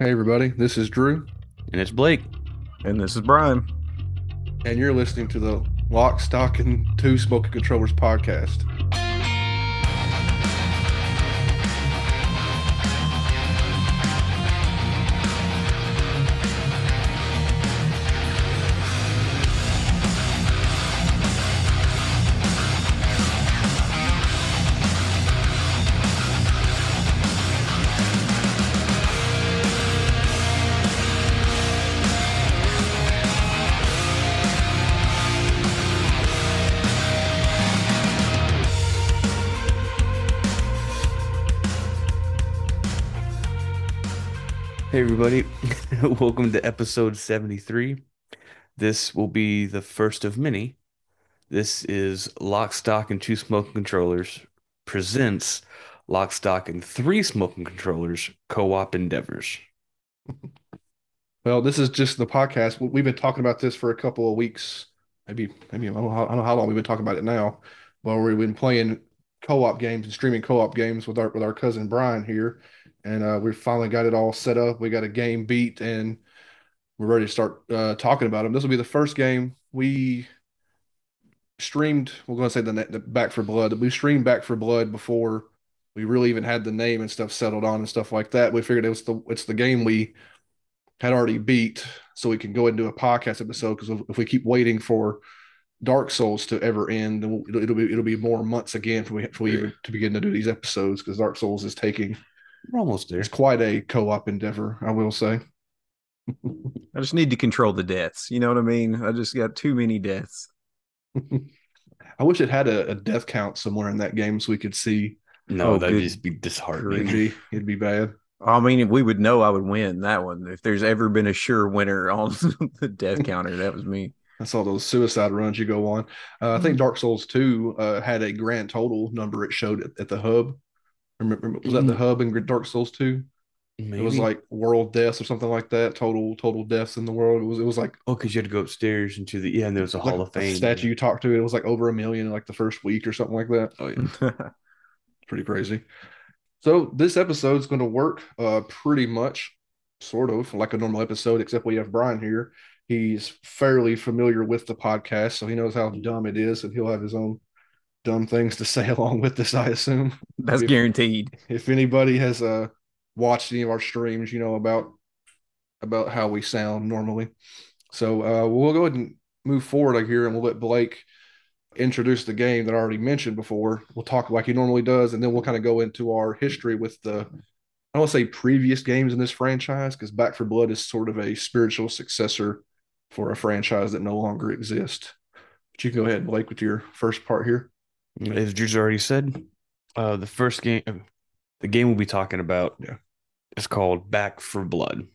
Hey, everybody, this is Drew, And it's Blake. And this is Brian. and you're listening to the Lock, Stock, and Two Smoking Controllers podcast. Everybody. Welcome to episode 73. This will be the first of many. This is Lock, Stock, and Two Smoking Controllers presents Lock, Stock, and Three Smoking Controllers co op endeavors. Well, this is just the podcast. We- We've been talking about this for a couple of weeks, maybe, maybe I don't know how, I don't know how long we've been talking about it now. But we've been playing co-op games and streaming co-op games with our with our cousin Brian here, and uh, we finally got it all set up. We got a game beat, and we're ready to start uh, talking about them. This will be the first game we streamed. We're going to say the, the Back for Blood. We streamed Back for Blood before we really even had the name and stuff settled on and stuff like that. We figured it was the it's the game we had already beat, so we can go and do a podcast episode. Because if we keep waiting for Dark Souls to ever end, then it'll, it'll be it'll be more months again for we for we even to begin to do these episodes. Because Dark Souls is taking We're almost there. it's quite a co-op endeavor, I will say. I just need to control the deaths. You know what I mean? I just got too many deaths. I wish it had a, a death count somewhere in that game so we could see. No, Oh, that'd good just be It'd disheartening. be it'd be bad. I mean, we would know I would win that one. If there's ever been a sure winner on the death counter, that was me. That's all those suicide runs you go on. Uh, I think Mm-hmm. Dark Souls 2 uh, had a grand total number it showed at, at the hub. Remember, was that the Mm. hub in Dark Souls 2? It was like world deaths or something like that. Total total deaths in the world. It was it was like oh, because you had to go upstairs into the, yeah, and there was a like Hall of Fame. statue you talked to. It was like over a million in like the first week or something like that. Oh, yeah. Pretty crazy. So this episode's going to work uh pretty much sort of like a normal episode, except we have Brian here. He's fairly familiar with the podcast, so he knows how dumb it is, and he'll have his own dumb things to say along with this, I assume. That's If- guaranteed. If anybody has uh watched any of our streams, you know about about how we sound normally. So uh we'll go ahead and move forward like here and we'll let Blake introduce the game that I already mentioned before. We'll talk like he normally does, and then we'll kind of go into our history with the I don't want to say previous games in this franchise because Back for Blood is sort of a spiritual successor for a franchise that no longer exists. But you can go ahead, Blake, with your first part here. As Drew's already said, uh, the first game, the game we'll be talking about Yeah. is called Back for Blood.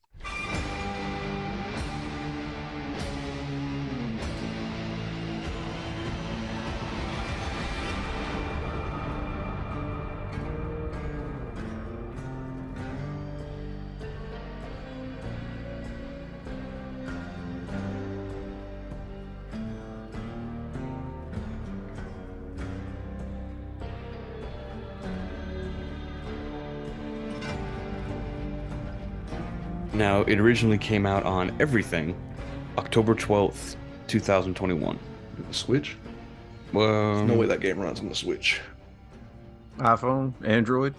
It originally came out on everything October 12th, 2021. The Switch. Well, no way that game runs on the Switch. iPhone, Android.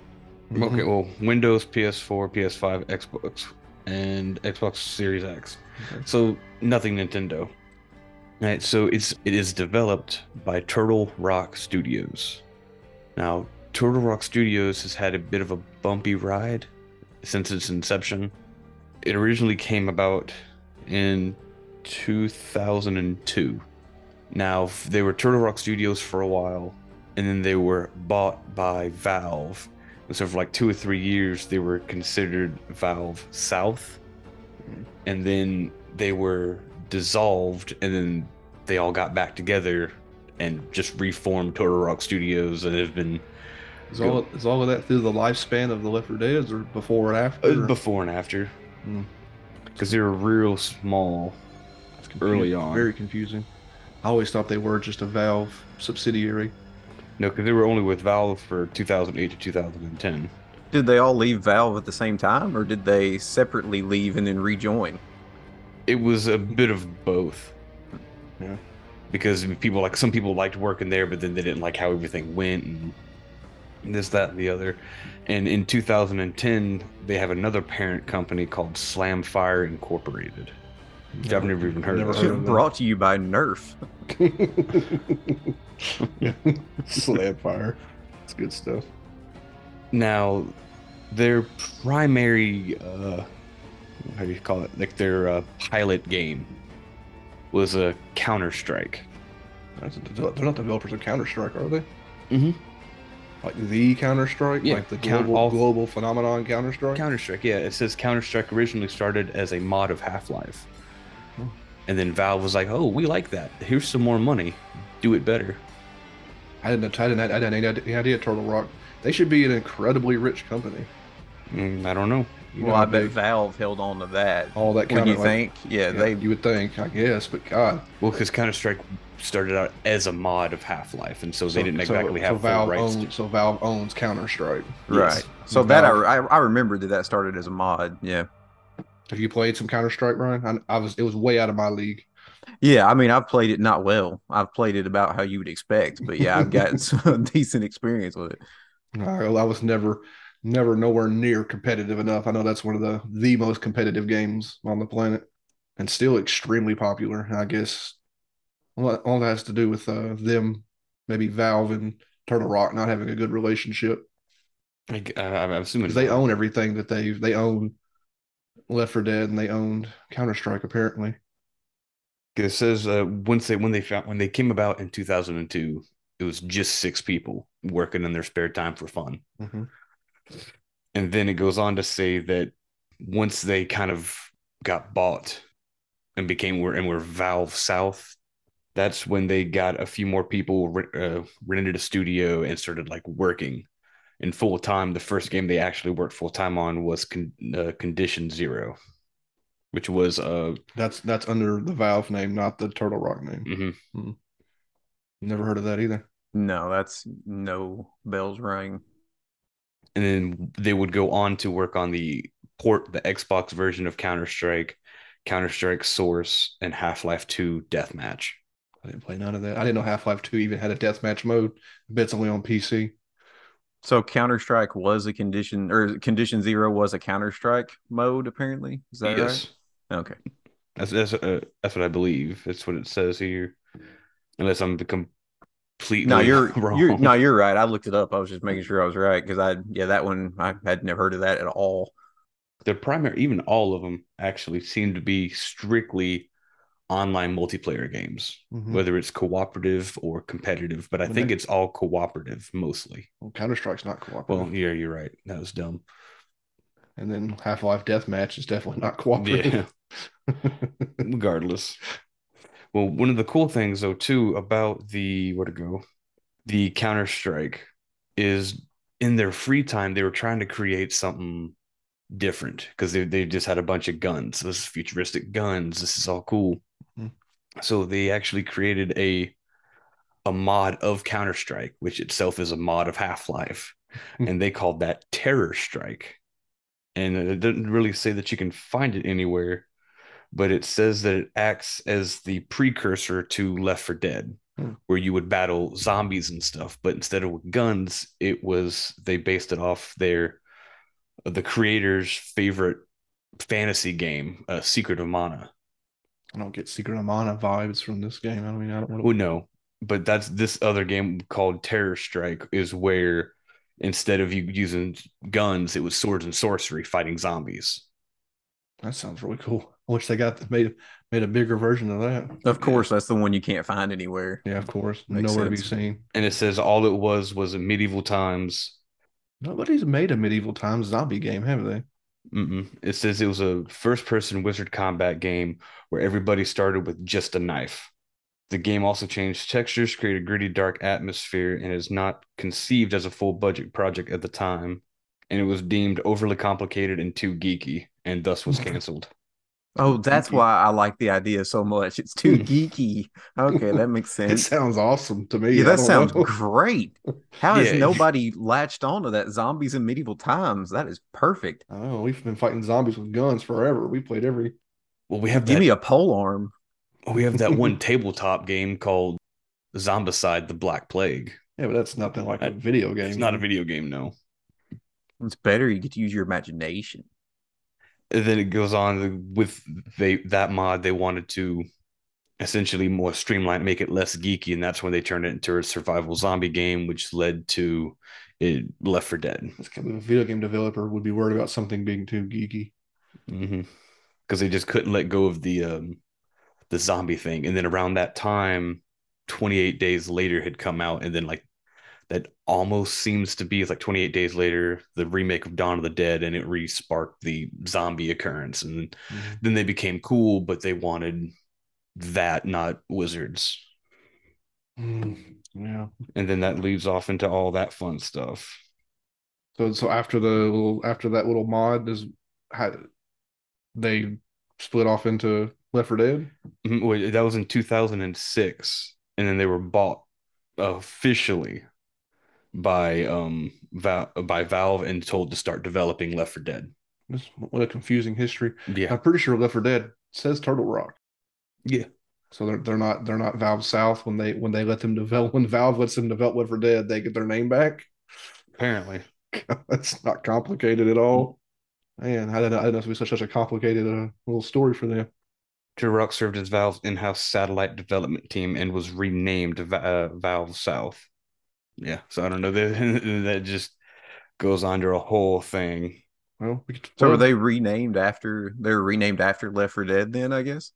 Okay, well, Windows, PS4, PS5, Xbox, and Xbox Series X. Okay. So nothing Nintendo. Right, so it's it is developed by Turtle Rock Studios. Now, Turtle Rock Studios has had a bit of a bumpy ride since its inception. It originally came about in 2002. Now, they were Turtle Rock Studios for a while, and then they were bought by Valve. And so for like two or three years, they were considered Valve South, and then they were dissolved, and then they all got back together and just reformed Turtle Rock Studios, and have been Is all is all of that through the lifespan of the Left 4 Dead or before and after? uh, before and after, Hmm. because they were real small. Early on. Very confusing. I always thought they were just a Valve subsidiary. No, because they were only with Valve for 2008 to 2010. Did they all leave Valve at the same time, or did they separately leave and then rejoin? It was a bit of both. Yeah. Because people like some people liked working there, but then they didn't like how everything went and this, that, and the other. And in 2010, they have another parent company called Slamfire Incorporated. Which I've never even heard Never of. heard of. Brought to you by Nerf. Slamfire. It's good stuff. Now, their primary, uh, how do you call it? Like their uh, pilot game was a Counter Strike. They're not developers of Counter Strike, are they? Mm-hmm. Like the Counter Strike, Yeah, like the count global global phenomenon Counter Strike. Counter Strike, yeah. It says Counter Strike originally started as a mod of Half Life. Hmm. And then Valve was like, oh, we like that. Here's some more money. Do it better. I didn't. I didn't. I didn't have any idea. Turtle Rock. They should be an incredibly rich company. Mm, I don't know. You well, know, I bet they- Valve held on to that. all that When kind you of like, think, yeah, yeah, they you would think, I guess, but God, Well, because Counter Strike started out as a mod of Half Life, and so, they didn't exactly so have full Valve rights. owns, so Valve owns Counter Strike. right. Yes. So that I, I I remember that that started as a mod. Yeah, Have you played some Counter Strike, Brian? I, I was. It was way out of my league. yeah. I mean, I've played it not well. I've played it about how you would expect, but yeah, I've gotten some decent experience with it. I, I was never, never nowhere near competitive enough. I know that's one of the the most competitive games on the planet, and still extremely popular. I guess all that, has to do with uh, them, maybe Valve and Turtle Rock not having a good relationship. I, am assuming they own everything that they they own Left for Dead and they owned Counter Strike apparently. It says uh, once they when they found when they came about in 2002, it was just six people working in their spare time for fun. Mm-hmm. And then it goes on to say that once they kind of got bought and became were and were Valve South, that's when they got a few more people uh, rented a studio and started like working in full time. The first game they actually worked full time on was con- uh, Condition Zero, which was uh That's that's under the Valve name, not the Turtle Rock name. mhm. Never heard of that either. No, that's no bells ring. And then they would go on to work on the port the Xbox version of Counter Strike, Counter Strike Source, and Half Life Two Deathmatch. I didn't play none of that. I didn't know Half Life Two even had a deathmatch mode. I bet it's only on PC. So Counter Strike was a condition, or Condition Zero was a Counter Strike mode. Apparently, is that yes, right? Okay. that's that's uh, that's what I believe. That's what it says here, unless I'm completely No, you're wrong. you're no, you're right. I looked it up. I was just making sure I was right because I yeah that one I had never heard of that at all. the primary, even all of them actually seem to be strictly online multiplayer games, Mhm. whether it's cooperative or competitive. But I When think they- it's all cooperative mostly. Well, Counter Strike's not cooperative. Well, yeah, you're right. That was dumb. and then Half Life Deathmatch is definitely not cooperative. regardless. Well, one of the cool things though too about the where to go, the Counter Strike is in their free time they were trying to create something different because they they just had a bunch of guns. This is futuristic guns. This is all cool. Mhm. So they actually created a a mod of Counter Strike, which itself is a mod of Half Life, Hmm. and they called that Terror Strike. And it doesn't really say that you can find it anywhere but it says that it acts as the precursor to Left for Dead, Hmm. where you would battle zombies and stuff. But instead of with guns, it was they based it off their the creator's favorite fantasy game, uh, Secret of Mana. I don't get Secret of Mana vibes from this game. I mean, I don't want Well, to. no, but that's this other game called Terror Strike is where instead of you using guns, it was swords and sorcery fighting zombies. That sounds really cool. I wish they got made made a bigger version of that. Of course, that's the one you can't find anywhere. Yeah, of course. Makes Nowhere to be seen. And it says all it was was in medieval times Nobody's made a medieval times zombie game, have they? Mm-mm. It says it was a first person wizard combat game where everybody started with just a knife. The game also changed textures, created a gritty, dark atmosphere, and is not conceived as a full budget project at the time. And it was deemed overly complicated and too geeky, and thus was canceled. Oh, that's geeky. why I like the idea so much. It's too hmm. geeky. Okay, that makes sense. It sounds awesome to me. Yeah, that sounds know. great. How has nobody latched onto that zombies in medieval times? That is perfect. I. We've been fighting zombies with guns forever. We played every. Well, we have Give that, me a pole arm. Oh, we have that one tabletop game called Zombicide: The Black Plague. Yeah, but that's nothing like a video game. It's not a video game, no. It's better. You get to use your imagination. And then it goes on with they that mod. They wanted to essentially more streamline, make it less geeky, and that's when they turned it into a survival zombie game, which led to it Left for Dead. Kind of a video game developer would be worried about something being too geeky. Because they just couldn't let go of the um, the zombie thing, and then around that time, 28 days later had come out, and then like that almost seems to be it's like 28 days later the remake of Dawn of the Dead, and it re-sparked the zombie occurrence, and then they became cool, but they wanted that, not wizards. Mm, yeah. And then that leads off into all that fun stuff. So so after the little after that little mod is had they split off into Left 4 Dead. Mhm, wait, That was in 2006, and then they were bought officially by um Val by Valve and told to start developing Left 4 Dead. What a confusing history. Yeah, I'm pretty sure Left 4 Dead says Turtle Rock. yeah. So they're they're not they're not Valve South when they when they let them develop when Valve lets them develop Left 4 Dead, they get their name back. Apparently, That's not complicated at all. Man, I didn't, I didn't know it was such, such a complicated uh, little story for them. Turtle Rock served as Valve's in-house satellite development team and was renamed Va- uh, Valve South. Yeah, so I don't know that that just goes under a whole thing. Well, we could, So are they renamed after they're renamed after Left for Dead then, I guess?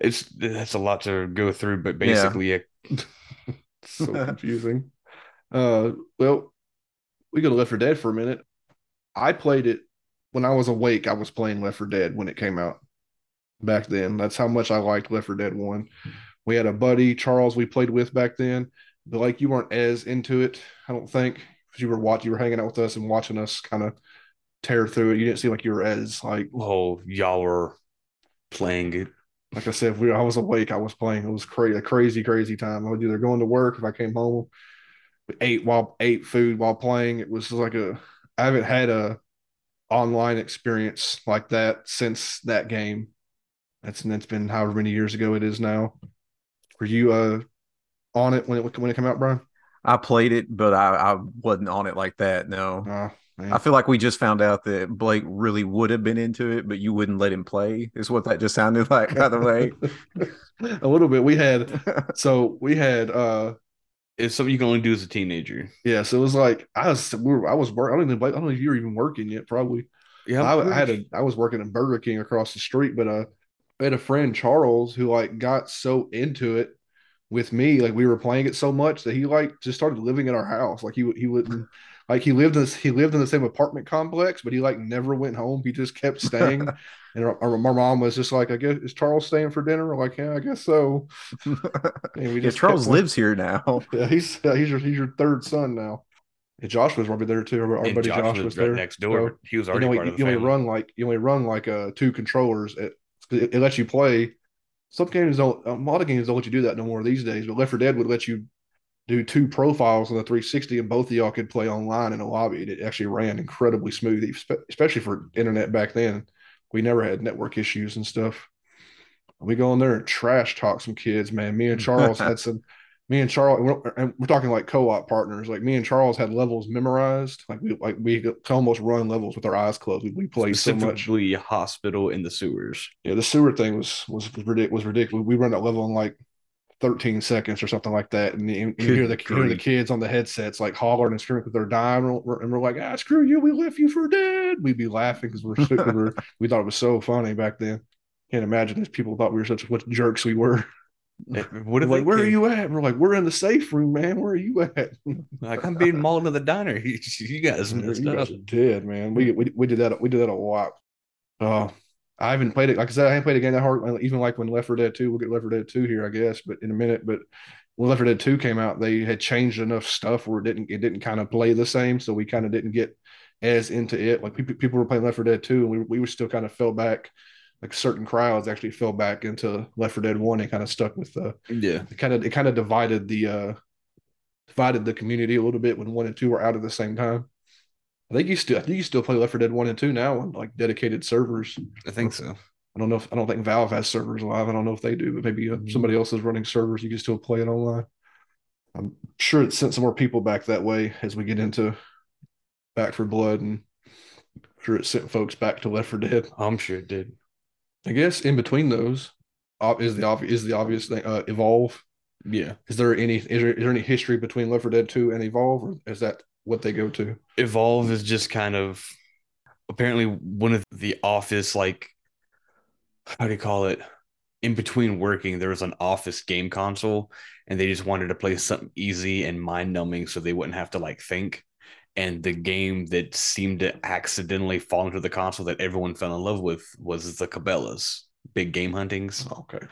It's that's a lot to go through, but basically, yeah, so confusing. Uh, well, we go to Left for Dead for a minute. I played it when I was awake. I was playing Left for Dead when it came out back then. That's how much I liked Left for Dead 1. We had a buddy, Charles, we played with back then. But like you weren't as into it, I don't think. 'cause You were watching, you were hanging out with us and watching us kind of tear through it. You didn't seem like you were as like oh, y'all were playing it. like I said, we I was awake. I was playing. It was crazy, a crazy, crazy time. I would either going to work if I came home, ate while ate food while playing. It was just like a. I haven't had a online experience like that since that game. That's that's been however many years ago it is now. Were you uh on it when it when it came out, Brian? I played it, but I, I wasn't on it like that. No. Oh. I feel like we just found out that Blake really would have been into it, but you wouldn't let him play, is what that just sounded like, by the way. a little bit. We had so we had uh It's something you can only do as a teenager. yeah. So it was like I was we were, I was work. I don't even I don't know if you were even working yet. Probably. Yeah, I, I had a I was working at Burger King across the street, but uh, I had a friend Charles who like got so into it with me, like we were playing it so much that he like just started living in our house. Like he he wouldn't like he lived in this he lived in the same apartment complex, but he like never went home. He just kept staying. and our, our, my mom was just like, I guess is Charles staying for dinner? We're like, yeah, I guess so. And we yeah, just Charles lives here now. Yeah, he's yeah, he's your he's your third son now. And Josh was probably there too. Our, our and buddy Josh, Josh, was, was right there next door. So, he was you already know, part you, of the you only run like you only run like uh two controllers. It, it, it lets you play. Some games don't. A lot of games don't let you do that no more these days. But Left 4 Dead would let you do two profiles on the 360, and both of y'all could play online in a lobby. It actually ran incredibly smooth, especially for internet back then. We never had network issues and stuff. We go in there and trash talk some kids, man. Me and Charles had some. Me and Charles, and we're, and we're talking like co-op partners. Like me and Charles had levels memorized. Like we like we could almost run levels with our eyes closed. We, we played so much. Hospital in the sewers. Yeah, the sewer thing was was was, ridic- was ridiculous. We run that level in like 13 seconds or something like that, and you, you hear the you hear the kids on the headsets like hollering and screaming because they're dying, and we're, and we're like, "Ah, screw you! We left you for dead." We'd be laughing because we're, we're we thought it was so funny back then. Can't imagine if people thought we were such what jerks we were. What if like, where are you at? We're like, we're in the safe room, man. Where are you at? Like I'm being mauled in the diner. You, you guys you up. guys dead, man. We, we we did that we did that a lot. Uh, I haven't played it. Like I said, I haven't played a game that hard. Even like when Left 4 Dead 2, we'll get Left 4 Dead 2 here, I guess, but in a minute. But when Left 4 Dead 2 came out, they had changed enough stuff where it didn't it didn't kind of play the same. So we kind of didn't get as into it. Like people people were playing Left 4 Dead 2, and we we were still kind of fell back like certain crowds actually fell back into Left 4 Dead One and kind of stuck with the Yeah. it kind of it kind of divided the uh divided the community a little bit when one and two were out at the same time. I think you still I think you still play Left 4 Dead One and Two now on like dedicated servers. I think so. I don't know if I don't think Valve has servers live. I don't know if they do, but maybe uh, Mhm. somebody else is running servers. You can still play it online. I'm sure it sent some more people back that way as we get into Back for Blood, and I'm sure it sent folks back to Left 4 Dead. I'm sure it did. I guess in between those is the obvious is the obvious thing. Uh, Evolve. Yeah. Is there any is there, is there any history between Left 4 Dead 2 and Evolve, or is that what they go to? Evolve is just kind of apparently one of the office like how do you call it? In between working, there was an office game console, and they just wanted to play something easy and mind numbing so they wouldn't have to like think. And the game that seemed to accidentally fall into the console that everyone fell in love with was the Cabela's big game huntings. Okay,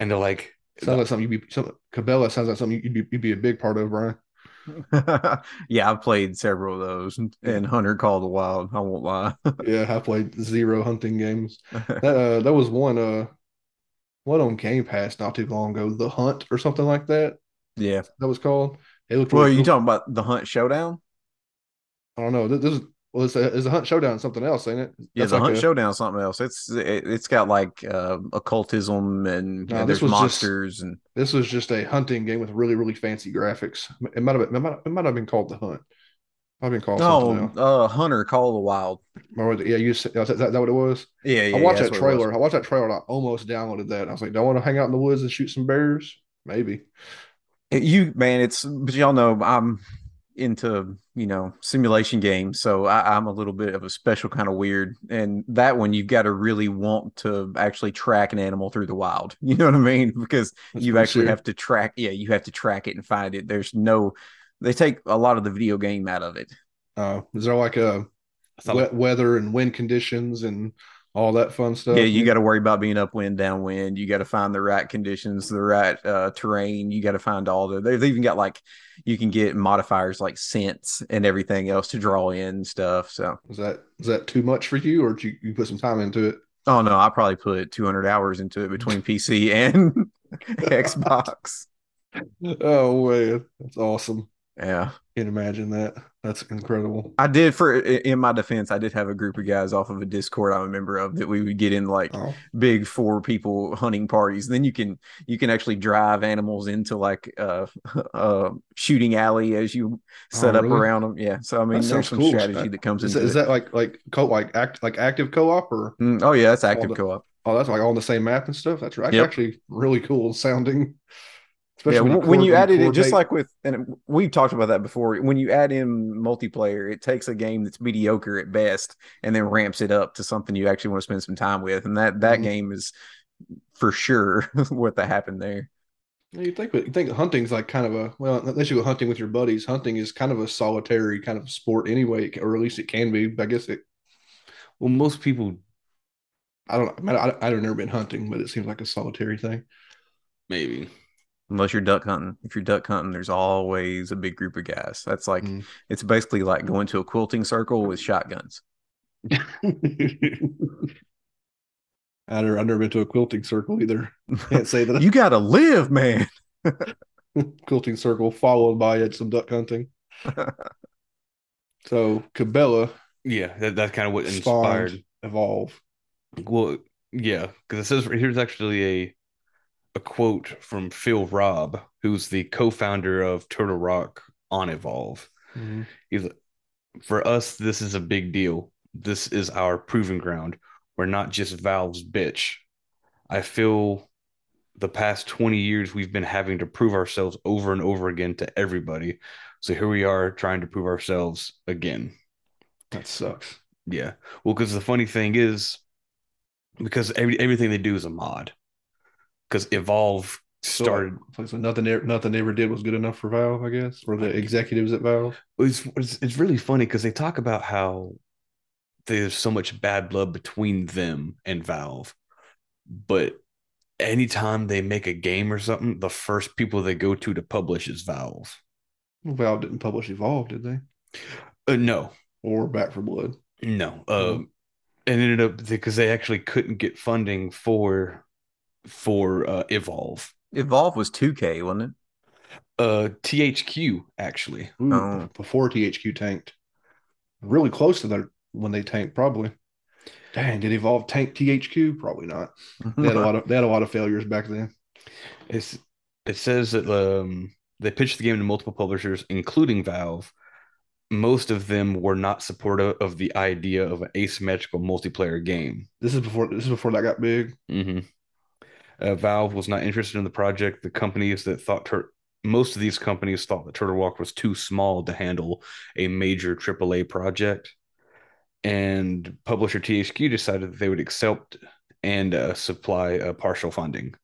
And they're like, sounds like something you'd be. Some, Cabela sounds like something you'd be, you'd be a big part of, Brian. yeah, I've played several of those, and Hunter Call the Wild. I won't lie. Yeah, I played zero hunting games. That uh, that was one uh, one on Game Pass not too long ago. The Hunt or something like that. yeah. That was called. It looked. Well, are you cool. talking about the Hunt Showdown? I don't know. This, this is well, it's a, it's a Hunt Showdown. Something else, ain't it? Yeah, That's the like Hunt a- Showdown something else. It's it, it's got like uh, occultism and, No, and this there's was just- monsters and This was just a hunting game with really really fancy graphics. It might have been, it might, it might have been called the Hunt. I've been called something no, uh, Hunter Call the Wild. Or yeah, you said, is that, is that what it was? Yeah, yeah. I watched that what it was. trailer. I watched that trailer. and I almost downloaded that. I was like, do I want to hang out in the woods and shoot some bears? Maybe. You man, it's but y'all know I'm into you know simulation games, so I, I'm a little bit of a special kind of weird. And that one, you've got to really want to actually track an animal through the wild. You know what I mean? Because That's you actually serious. have to track. Yeah, you have to track it and find it. There's no. They take a lot of the video game out of it. Uh, is there like a thought- wet weather and wind conditions and all that fun stuff? yeah, you got to worry about being upwind, downwind. You got to find the right conditions, the right uh, terrain. You got to find all the. They've even got like you can get modifiers like scents and everything else to draw in stuff. So, Is that is that too much for you, or did you, you put some time into it? oh no, I probably put 200 hours into it between PC and Xbox. Oh man, that's awesome. Yeah, Can't imagine that. That's incredible. I did. For in my defense, I did have a group of guys off of a Discord I'm a member of that we would get in like Oh, big four people hunting parties. then you can you can actually drive animals into like a, a shooting alley as you set Oh, up really? around them. Yeah, so I mean, That there's some cool. strategy that comes is, into that, is it. that like like co like act like active co-op or Mm, oh yeah, that's active the- co-op. oh that's like all on the same map and stuff? That's right. Yep. actually really cool sounding. Yeah, when, when you coordinate- added it, just like with, and we've talked about that before. When you add in multiplayer, it takes a game that's mediocre at best and then ramps it up to something you actually want to spend some time with. And that that Mhm. game is for sure what that happened there. Yeah, you think, you think hunting's like kind of a well, unless you go hunting with your buddies, hunting is kind of a solitary kind of sport anyway, or at least it can be. I guess it. well, most people I don't. know. I, I, I've never been hunting, but it seems like a solitary thing. maybe. Unless you're duck hunting. If you're duck hunting, there's always a big group of guys. That's like Mm. it's basically like going to a quilting circle with shotguns. I've never, I've been to a quilting circle either. Can't say that. you gotta live, man. quilting circle followed by some duck hunting. so Cabela Yeah, that, that's kind of what spawned inspired. evolve. Well, yeah, because it says here's actually a a quote from Phil Robb, who's the co-founder of Turtle Rock on Evolve. Mm-hmm. He's for us, this is a big deal. This is our proving ground. We're not just Valve's bitch. I feel the past 20 years we've been having to prove ourselves over and over again to everybody. So here we are trying to prove ourselves again. That sucks. Yeah. Well, because the funny thing is, because every, everything they do is a mod. Because Evolve started. so nothing, they- nothing they ever did was good enough for Valve, I guess, or the executives at Valve. It's, it's, it's really funny because they talk about how there's so much bad blood between them and Valve. But anytime they make a game or something, the first people they go to to publish is Valve. Well, Valve didn't publish Evolve, did they? Uh, no, Or Back for Blood. no. Uh, and ended up because they actually couldn't get funding for for uh, Evolve. Evolve was 2K, wasn't it? Uh, THQ actually. Ooh, Oh. before THQ tanked. Really close to that when they tanked, probably. Dang, did Evolve tank THQ? Probably not. They had a lot of they had a lot of failures back then. It's it says that um they pitched the game to multiple publishers, including Valve. Most of them were not supportive of the idea of an asymmetrical multiplayer game. This is before this is before that got big. hmm Uh, Valve was not interested in the project. The companies that thought Tur- most of these companies thought that Turtle Rock was too small to handle a major AAA project, and publisher THQ decided that they would accept and uh, supply uh, partial funding.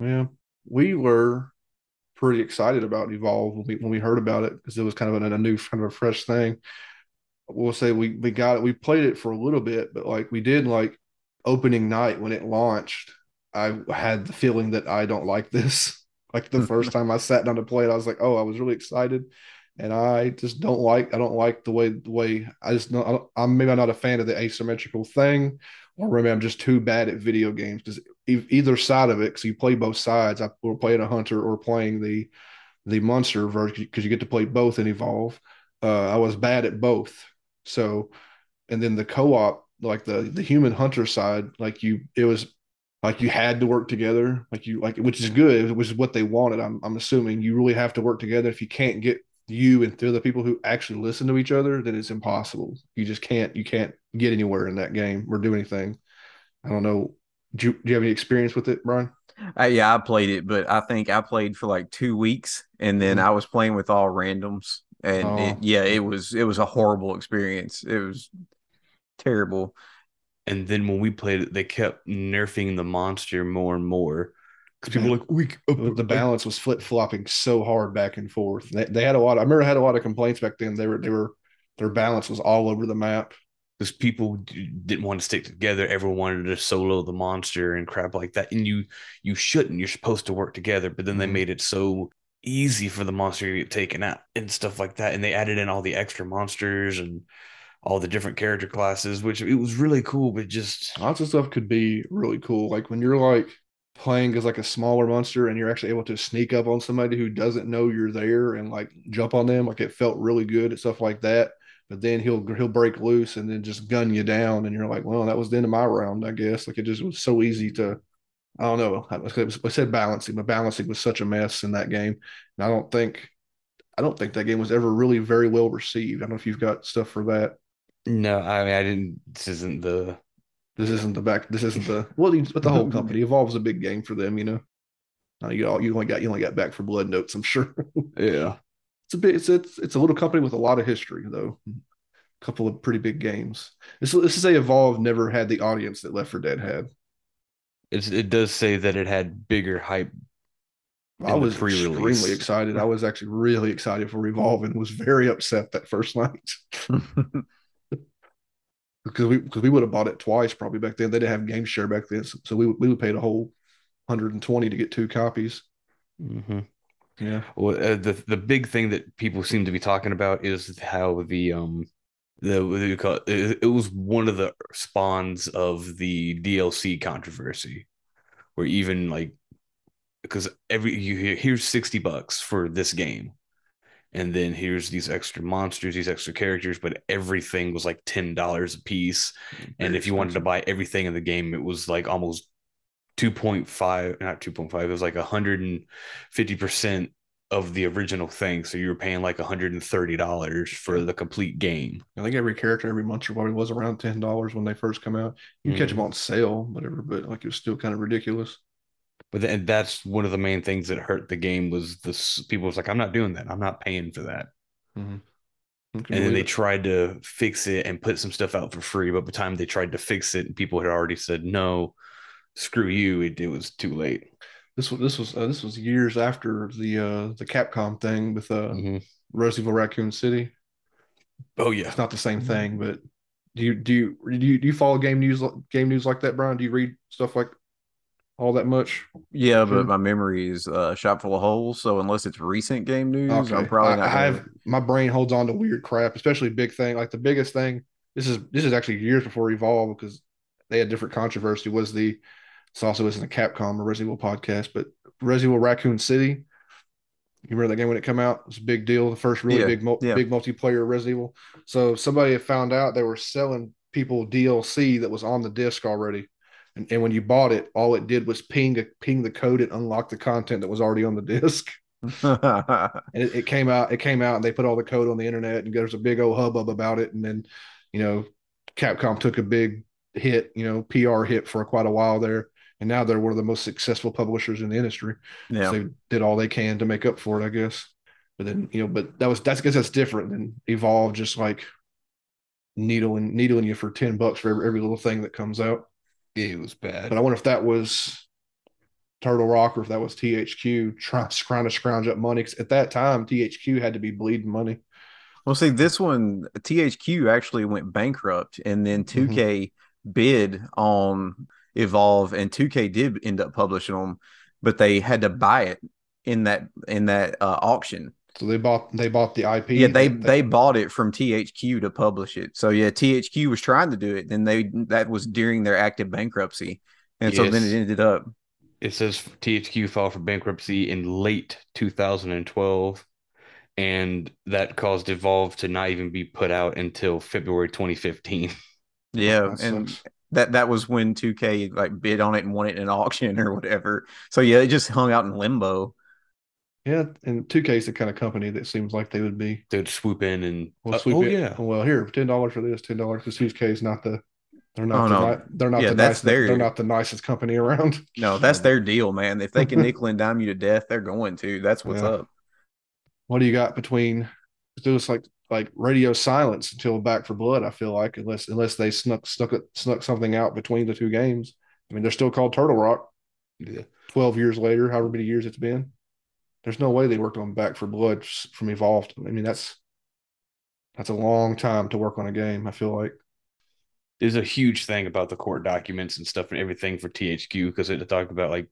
Yeah. We were pretty excited about Evolve when we when we heard about it because it was kind of a, a new kind of a fresh thing. We'll say we we got it, we played it for a little bit, but like we did like opening night when it launched, I had the feeling that I don't like this. Like the first time I sat down to play it, I was like, oh, I was really excited. And I just don't like I don't like the way the way I just know I don't- I'm maybe I'm not a fan of the asymmetrical thing, or maybe I'm just too bad at video games because e- either side of it, because you play both sides. I we're playing a hunter or playing the the monster version because you get to play both and evolve. Uh, I was bad at both. So, and then the co-op, like the the human hunter side, like you, it was like you had to work together, like you like, which is good, which is what they wanted. I'm I'm assuming you really have to work together. If you can't get you and the other people who actually listen to each other, then it's impossible. You just can't you can't get anywhere in that game or do anything. I don't know. Do you, do you have any experience with it, Brian? Uh, yeah, I played it, but I think I played for like two weeks, and then Mhm. I was playing with all randoms, and Oh. it, yeah, it was it was a horrible experience. It was terrible. And then when we played it, they kept nerfing the monster more and more because people were like we uh, the balance was flip flopping so hard back and forth. They, they had a lot. Of, I remember I had a lot of complaints back then. They were they were their balance was all over the map. because people didn't want to stick together. Everyone wanted to solo the monster and crap like that. And you you shouldn't. You're supposed to work together. But then they Mhm. made it so easy for the monster to get taken out and stuff like that. And they added in all the extra monsters and all the different character classes, which it was really cool. But just Lots of stuff could be really cool. Like when you're like playing as like a smaller monster and you're actually able to sneak up on somebody who doesn't know you're there and like jump on them. Like it felt really good at stuff like that. But then he'll he'll break loose and then just gun you down, and you're like, well, that was the end of my round, I guess. Like it just was so easy to I don't know. I, was- I said balancing, but balancing was such a mess in that game. And I don't think, I don't think that game was ever really very well received. I don't know if you've got stuff for that. No, I mean I didn't. This isn't the This isn't the back. This isn't the well. you- But the whole company Evolve's a big game for them, you know. Uh, you all you only got you only got back for Blood Notes, I'm sure. yeah. it's a bit. It's it's it's a little company with a lot of history, though. A couple of pretty big games. This this is a Evolve never had the audience that Left for Dead had. It's, it does say that it had bigger hype. I was extremely excited. I was actually really excited for Revolve and was very upset that first night because we because we would have bought it twice probably back then. They didn't have game share back then, so, so we we would paid a whole 120 to get two copies. hmm Yeah, Well, uh, the the big thing that people seem to be talking about is how the um the what do you call it? It, it was one of the spawns of the DLC controversy, where even like because every you hear here's sixty bucks for this game, and then here's these extra monsters, these extra characters, but everything was like ten dollars a piece, and if you wanted to buy everything in the game, it was like almost 2.5 not 2.5 it was like 150% of the original thing. So you were paying like $130 for the complete game. I think every character, every monster probably was around ten dollars when they first come out. You can catch mm-hmm. them on sale, whatever, but like it was still kind of ridiculous. But then that's one of the main things that hurt the game was this people was like i'm not doing that i'm not paying for that Mhm. And then they it. tried to fix it and put some stuff out for free but by the time they tried to fix it people had already said no screw you it, it was too late This was this was uh, this was years after the uh the Capcom thing with uh Mhm. Roseville Raccoon City. oh yeah It's not the same thing, but do you do you do you, do you follow game news game news like that, Brian? Do you read stuff like all that much? Yeah, but my memory is uh, shot full of holes. So unless it's recent game news, I'm probably I, not. I have my brain holds on to weird crap, especially big thing like the biggest thing this is this is actually years before Evolve because they had different controversy. Was the it's also isn't a Capcom or Resident Evil podcast, but Resident Evil Raccoon City. You remember that game when it came out? It was a big deal. The first really Yeah, big mul- yeah. big multiplayer Resident Evil. So somebody had found out they were selling people DLC that was on the disc already. And, and when you bought it, all it did was ping a, ping the code and unlock the content that was already on the disc. And it, it came out, it came out, and they put all the code on the internet, and there's a big old hubbub about it. And then, you know, Capcom took a big hit, you know, PR hit for quite a while there, and now they're one of the most successful publishers in the industry. yeah. So they did all they can to make up for it, I guess. But then, you know, but that was that's I guess that's different than Evolve, just like needling needling you for ten bucks for every, every little thing that comes out. It was bad. But I wonder if that was Turtle Rock or if that was THQ trying, trying to scrounge up money. 'Cause at that time, THQ had to be bleeding money. Well, see, this one, THQ actually went bankrupt, and then 2K bid on Evolve, and 2K did end up publishing them, but they had to buy it in that in that uh, auction. So they bought they bought the IP. Yeah, they that- they bought it from THQ to publish it. So yeah, THQ was trying to do it. Then they that was during their active bankruptcy, and so then it ended up. It says THQ filed for bankruptcy in late 2012, and that caused Evolve to not even be put out until February 2015. Yeah, that and sucks. that that was when 2K like bid on it and won it in an auction or whatever. So yeah, it just hung out in limbo. Yeah, and 2K is the kind of company that seems like they would be They'd swoop in and Well, uh, sweep oh it. yeah, Well, here, ten dollars for this, ten dollars because Suzuki is not the. They're not. Oh, the, no. They're not Yeah, the that's nicest. their- They're not the nicest company around. No, that's their deal, man. If they can nickel and dime you to death, they're going to. That's what's Yeah. up. What do you got between? It was like like radio silence until Back for Blood. I feel like unless unless they snuck snuck it snuck something out between the two games. I mean, they're still called Turtle Rock. Yeah. Twelve years later, however many years it's been, there's no way they worked on Back for Blood from Evolved. I mean, that's that's a long time to work on a game. I feel like. there's a huge thing about the court documents and stuff and everything for THQ because it talked about like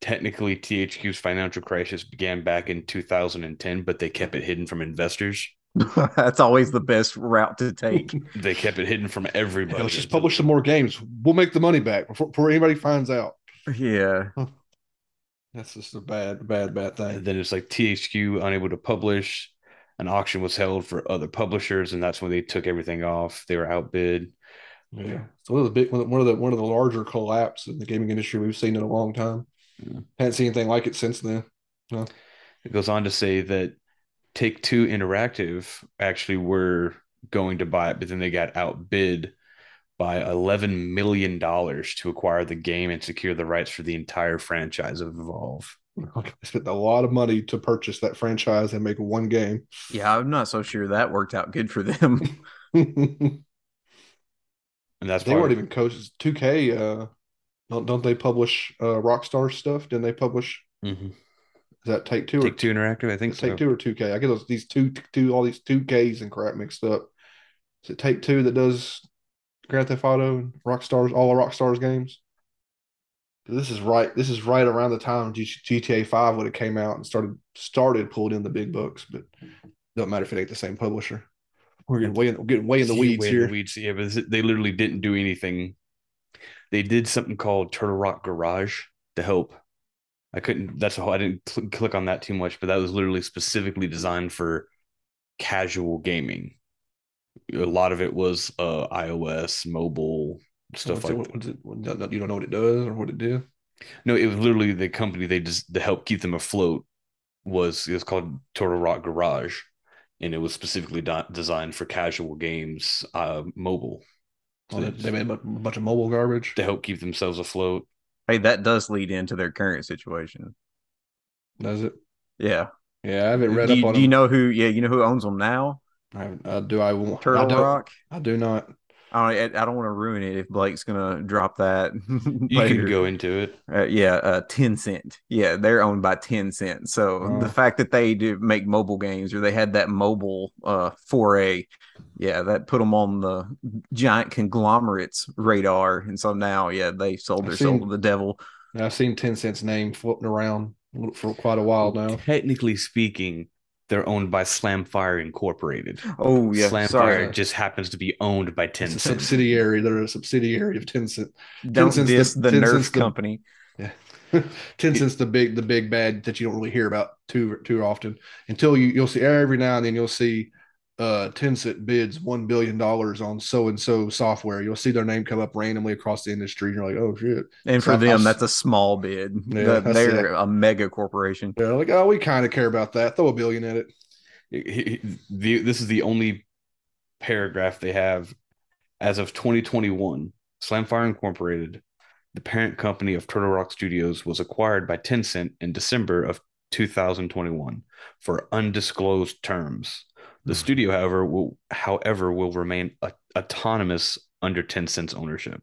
technically THQ's financial crisis began back in 2010, but they kept it hidden from investors. that's always the best route to take. They kept it hidden from everybody. Hey, let's just publish some more games. We'll make the money back before, before anybody finds out. yeah. That's just a bad, bad, bad And thing. then it's like THQ unable to publish. An auction was held for other publishers, and that's when they took everything off. They were outbid. Yeah, it's one of the big, one of the- one of the one of the larger collapse in the gaming industry we've seen in a long time. Yeah. Hadn't seen anything like it since then. It goes on to say that Take Two Interactive actually were going to buy it, but then they got outbid by $11 million to acquire the game and secure the rights for the entire franchise of Evolve. They spent a lot of money to purchase that franchise and make one game. Yeah, I'm not so sure that worked out good for them. And that's they weren't probably even coaches. Two K, uh, don't don't they publish uh, Rockstar stuff? Didn't they publish? Mhm. Is that Take Two? Take Two Interactive, I think Is it Take so. Two or Two K? I get those these two two all these two Ks and crap mixed up. Is it Take Two that does Grand Theft Auto and Rockstar's all the Rockstar's games? This is right. This is right around the time G- GTA Five would have came out and started started pulled in the big books, but doesn't matter if it ain't the same publisher. We're getting way in, we're getting way in the weeds here. the weeds. Yeah, but they literally didn't do anything. They did something called Turtle Rock Garage to help. I couldn't. That's how I didn't cl- click on that too much, but that was literally specifically designed for casual gaming. A lot of it was uh, iOS, mobile stuff What's it- like. what's it- what- you don't know what it does or what it did. No, it was literally the company they just to help keep them afloat was it was called Turtle Rock Garage, and it was specifically di- designed for casual games, uh, mobile. Oh, they, they made a bunch of mobile garbage. to help keep themselves afloat. hey, that does lead into their current situation. Does it? Yeah. Yeah, I haven't read do, up on do you know who? Yeah, you know who owns them now? I, haven't- uh, do I want Turtle I don't, Rock. I do not. I don't, I don't want to ruin it if Blake's gonna drop that. You later. can go into it. Uh, yeah, uh, Tencent. Yeah, they're owned by Tencent. So Oh. the fact that they do make mobile games or they had that mobile uh foray, yeah, that put them on the giant conglomerates radar. And so now, yeah, they sold I've their soul to the devil. I've seen Tencent's name floating around for quite a while now. Technically speaking, they're owned by Slamfire Incorporated. Oh yeah, Slamfire sorry. just happens to be owned by It's a Tencent. subsidiary. They're a subsidiary of Tencent. Don't Tencent's the- diss the, Tencent's Nerf the- company. Tencent's the big the big bad that you don't really hear about too too often until you you'll see every now and then you'll see uh Tencent bids one billion dollars on so and so software. You'll see their name come up randomly across the industry, and you're like, oh shit. And for So them, I- that's a small bid. Yeah, The- they're a mega corporation. They're like, oh, we kind of care about that. Throw a billion at it. He- he- the, this is the only paragraph they have as of 2021 slamfire incorporated the parent company of turtle rock studios was acquired by tencent in december of 2021 for undisclosed terms the studio however will however will remain a- autonomous under tencent's ownership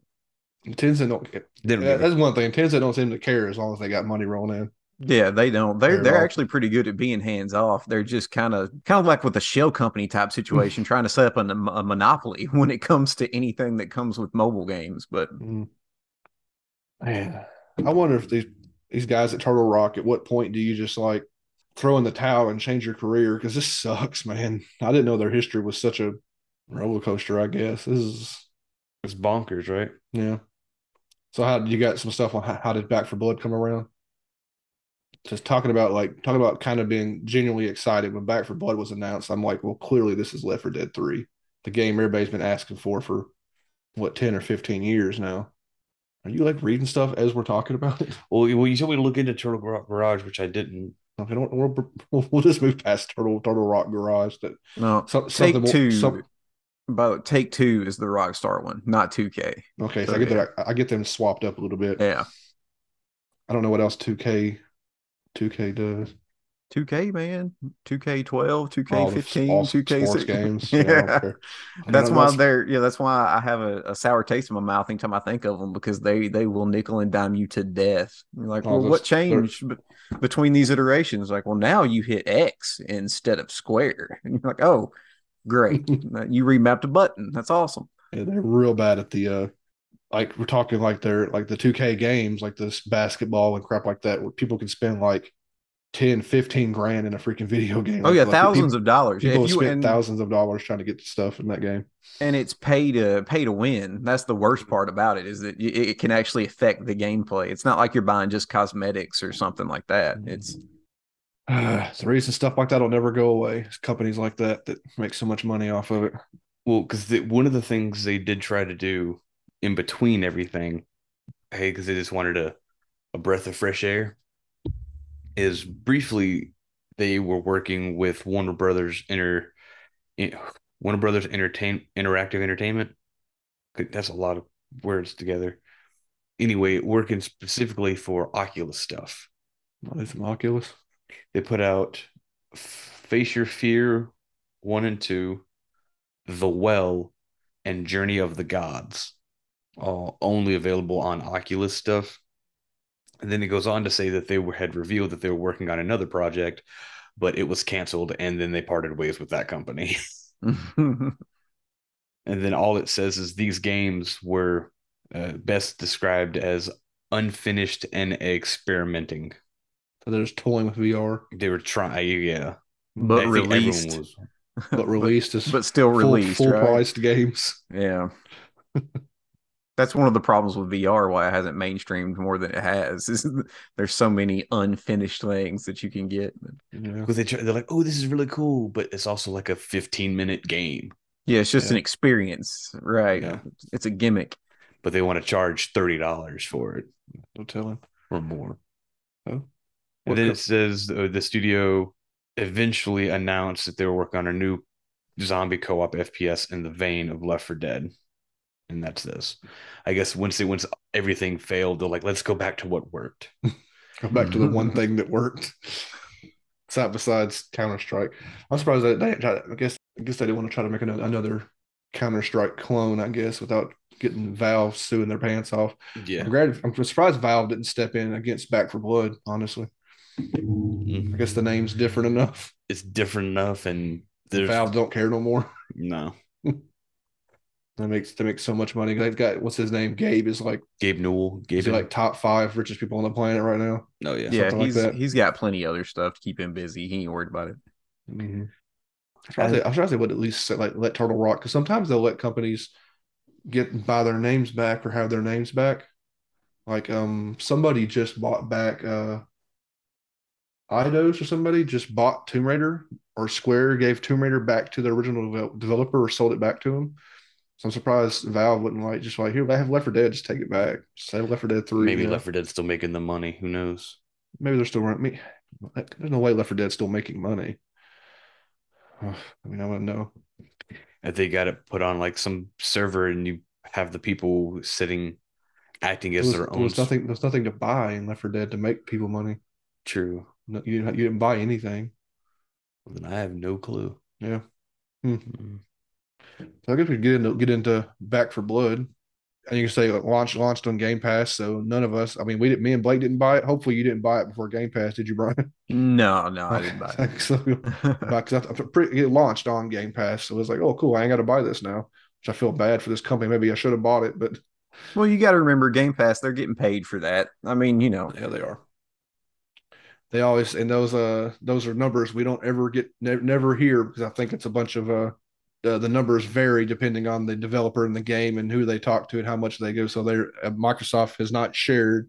Tencent don't. They don't Yeah, that's one thing. Tencent don't seem to care as long as they got money rolling in. Yeah, they don't. They're They're they're actually pretty good at being hands off. They're just kind of kind of like with a shell company type situation, trying to set up a, a monopoly when it comes to anything that comes with mobile games. But Mm. Man, I wonder if these these guys at Turtle Rock, at what point do you just like throw in the towel and change your career? Because this sucks, man. I didn't know their history was such a roller coaster. I guess this is it's bonkers right yeah. So how did you got some stuff on how, how did Back 4 Blood come around? Just talking about like talking about kind of being genuinely excited when Back 4 Blood was announced. I'm like, well, clearly this is Left 4 Dead 3, the game everybody's been asking for for what 10 or 15 years now. Are you like reading stuff as we're talking about it? well, well you told me to look into turtle garage which i didn't Don't, we'll, we'll, just move past Turtle Turtle Rock Garage. That no, some, Take something Two. some- but Take Two is the Rockstar one, not 2K. okay, so So, I get yeah. that. I get them swapped up a little bit. Yeah, I don't know what else 2K 2K does. 2K man, 2K12, 2K15, all 2K sports games. Yeah, Yeah. care. I That's why they're yeah. That's why I have a, a sour taste in my mouth anytime I think of them because they they will nickel and dime you to death. You're like, Oh, well, those- what changed be- between these iterations? Like, well, now you hit X instead of square, and you're like, oh, great, you remapped a button. That's awesome. Yeah, they're real bad at the uh like we're talking like they're like the 2K games, like this basketball and crap like that, where people can spend like 10, 15 grand in a freaking video game. Oh yeah, Like, thousands people, of dollars. People if have you spent and, thousands of dollars trying to get stuff in that game. and it's pay to pay to win. That's the worst part about it is that it, it can actually affect the gameplay. It's not like you're buying just cosmetics or something like that. It's Uh, the reason stuff like that will never go away. It's companies like that that make so much money off of it. Well, because one of the things they did try to do in between everything, hey, because they just wanted a, a breath of fresh air, is briefly they were working with Warner Brothers Inter, Warner Brothers Entertain Interactive Entertainment. That's a lot of words together. Anyway, working specifically for Oculus stuff. Oh, It's Oculus. They put out Face Your Fear 1 and 2, The Well, and Journey of the Gods, all only available on Oculus stuff. And then it goes on to say that they were, had revealed that they were working on another project, but it was canceled, and then they parted ways with that company. and then all it says is these games were uh, best described as unfinished and experimenting. So they're just toying with VR, They were trying, yeah. but I think everyone released, was- but released as but still full, released, full right? priced games. Yeah. That's one of the problems with VR, why it hasn't mainstreamed more than it has. Is there's so many unfinished things that you can get. Yeah. because they try, they're like, oh, this is really cool, but it's also like a 15 minute game. Yeah, it's just Yeah. an experience, right? Yeah. It's a gimmick. But they want to charge thirty dollars for it No telling. or more. Oh. And then What it says uh, the studio eventually announced that they were working on a new zombie co-op FPS in the vein of Left 4 Dead, and that's this. I guess once they once everything failed, they're like, let's go back to what worked. Go back to the one thing that worked. Aside besides Counter Strike, I'm surprised that they. I guess I guess they didn't want to try to make another, another Counter Strike clone. I guess without getting Valve suing their pants off. Yeah, I'm glad. I'm surprised Valve didn't step in against Back 4 Blood. Honestly, Mm. I guess the name's different enough. it's different enough, and there's Valve don't care no more. no That makes they make so much money. They've got what's his name? Gabe is like Gabe Newell. Gabe, he's like top five richest people on the planet right now. no, yeah, Yeah, something like he's that. he's got plenty of other stuff to keep him busy. He ain't worried about it. Mm-hmm. I try to say, I try to say would at least say, like let Turtle Rock because sometimes they'll let companies get buy their names back or have their names back. Like um somebody just bought back uh Eidos or somebody just bought Tomb Raider or Square gave Tomb Raider back to the original developer or sold it back to them. So I'm surprised Valve wouldn't like just like here they have Left 4 Dead, just take it back. Just have Left 4 Dead 3. Maybe you know? Left 4 Dead's still making the money. Who knows? Maybe they're still running me. There's no way Left 4 Dead's still making money. I mean, I wouldn't know. If they got it put on like some server and you have the people sitting acting as was, their own was nothing. There's nothing to buy in Left 4 Dead to make people money. true. No, you didn't. You didn't buy anything. Then I have no clue. Yeah. Hmm. So I guess we get into get into Back 4 Blood, and you can say like, launched launched on Game Pass. So none of us. I mean, we didn't. Me and Blake didn't buy it. Hopefully, you didn't buy it before Game Pass, did you, Brian? No, no, I didn't buy it. so, because it launched on Game Pass, so it was like, oh, cool. I ain't got to buy this now. Which I feel bad for this company. Maybe I should have bought it, but well, you got to remember Game Pass, they're getting paid for that. I mean, you know, yeah, they are. They always and those uh those are numbers we don't ever get ne- never hear because I think it's a bunch of uh uh, the numbers vary depending on the developer in the game and who they talk to and how much they go. So they're uh, Microsoft has not shared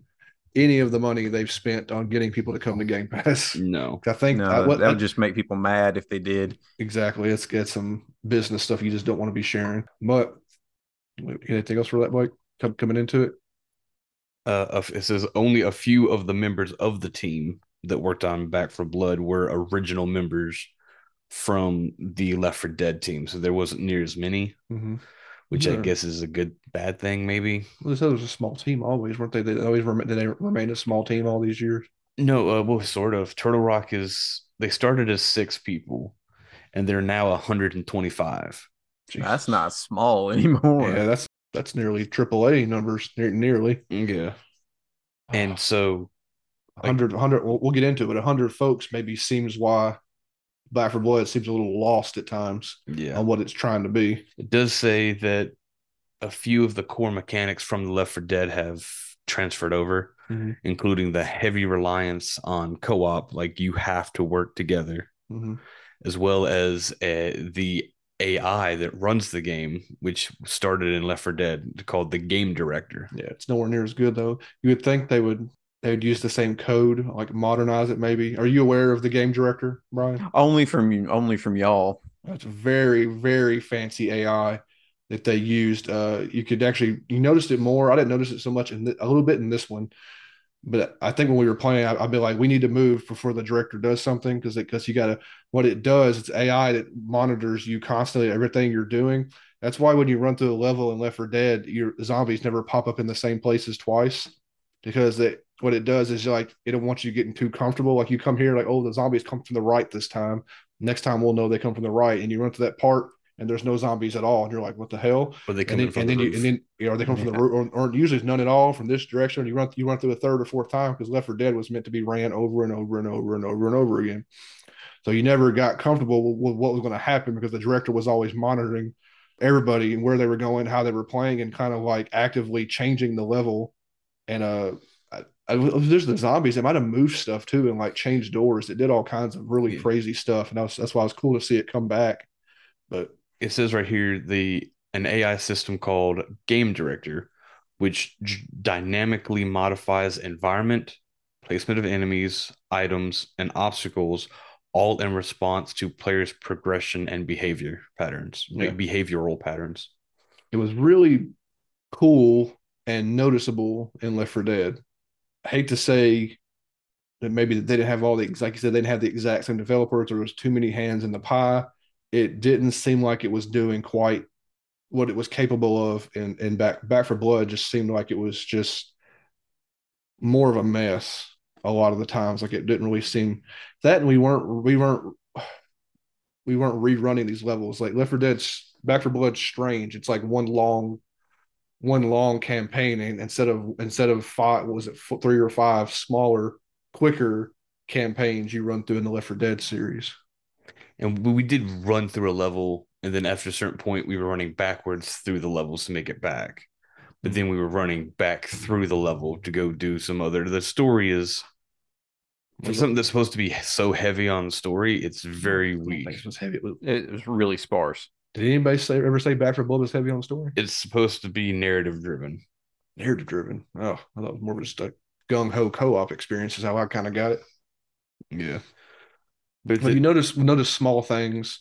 any of the money they've spent on getting people to come to Game Pass. No. I think no, I- what- that would just make people mad if they did. exactly it's it's some business stuff you just don't want to be sharing. But anything else for that, Blake? Come, coming into it, Uh, of- it says only a few of the members of the team that worked on Back 4 Blood were original members from the Left 4 Dead team, so there wasn't near as many, mm-hmm. which I guess is a good bad thing, maybe. well, they said it was a small team always, weren't they? They always rem- did they remain a small team all these years? No, uh, well, sort of. Turtle Rock is they started as six people, and they're now 125. That's not small anymore. Yeah, that's that's nearly AAA numbers, near, nearly. Yeah, and so 100, 100 we'll, we'll get into it, but 100 folks maybe seems why Back 4 Blood seems a little lost at times yeah, on what it's trying to be. it does say that a few of the core mechanics from the Left 4 Dead have transferred over, Mhm. including the heavy reliance on co-op, like you have to work together, Mhm. as well as uh, the AI that runs the game, which started in Left 4 Dead, called the Game Director. Yeah, it's nowhere near as good though. You would think they would they would use the same code, like modernize it maybe. Are you aware of the game director, Brian? Only from you, only from y'all. That's very, very fancy AI that they used. Uh, you could actually you noticed it more. I didn't notice it so much in th- a little bit in this one, but I think when we were playing, I, I'd be like, we need to move before the director does something because because you got to what it does. It's AI that monitors you constantly everything you're doing. That's why when you run through a level in Left 4 Dead, your zombies never pop up in the same places twice because it what it does is like it don't want you getting too comfortable. Like you come here, like oh the zombies come from the right this time. Next time we'll know they come from the right, and you run to that part and there's no zombies at all, and you're like, what the hell? But they And come then, from and the then you and then you know they come from the roof, or, or usually it's none at all from this direction. And you run you run through a third or fourth time because Left 4 Dead was meant to be ran over and over and over and over and over again. So you never got comfortable with, what was going to happen because the director was always monitoring everybody and where they were going, how they were playing, and kind of like actively changing the level. And uh, there's the zombies. It might have moved stuff too and like changed doors. It did all kinds of really Yeah. crazy stuff, and that was, that's why it was cool to see it come back. But it says right here the an AI system called Game Director, which j- dynamically modifies environment, placement of enemies, items, and obstacles, all in response to players' progression and behavior patterns, like behavioral patterns. it was really cool and noticeable in Left 4 Dead. Hate to say that maybe they didn't have all the like you said, they didn't have the exact same developers, or there was too many hands in the pie. It didn't seem like it was doing quite what it was capable of and and back back for blood just seemed like it was just more of a mess a lot of the times. Like it didn't really seem that and we weren't we weren't we weren't rerunning these levels. Like Left 4 Dead's Back 4 Blood's strange. It's like one long one long campaign and instead of instead of five what was it f- three or five smaller quicker campaigns you run through in the Left 4 Dead series. And we we did run through a level, and then after a certain point, we were running backwards through the levels to make it back. But then we were running back through the level to go do some other. The story is For something that's supposed to be so heavy on the story, it's very I don't think weak. It was heavy. It was- It was really sparse. Did anybody say ever say Back 4 Blood was heavy on the story? It's supposed to be narrative driven. Narrative driven. Oh, I thought it was more of just a gung ho co op experience. Is how I kind of got it. Yeah. But the- you notice notice small things.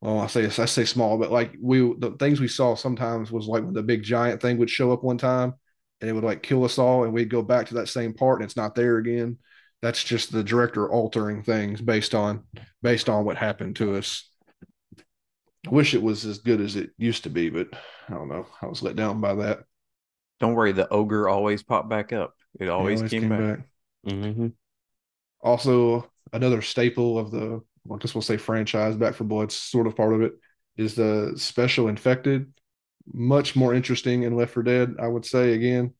Well, I say I say small, but like we the things we saw sometimes was like when the big giant thing would show up one time and it would like kill us all, and we'd go back to that same part and it's not there again. That's just the director altering things based on based on what happened to us. I wish it was as good as it used to be, but I don't know. I was let down by that. Don't worry, the ogre always popped back up. It always, It came, back. Mhm. Also, another staple of the, well, I guess we'll say franchise Back 4 Blood, sort of part of it, is the special infected. Much more interesting in Left 4 Dead, I would say. Again,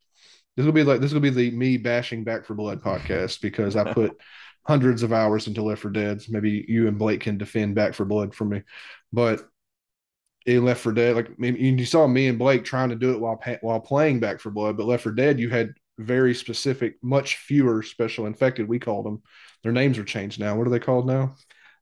this will be like this will be the me bashing Back 4 Blood podcast because I put hundreds of hours into Left 4 Dead. Maybe you and Blake can defend Back 4 Blood for me, but in Left 4 Dead, like maybe you saw me and Blake trying to do it while while playing Back 4 Blood, but Left 4 Dead, you had very specific, much fewer special infected. We called them. Their names are changed now. What are they called now?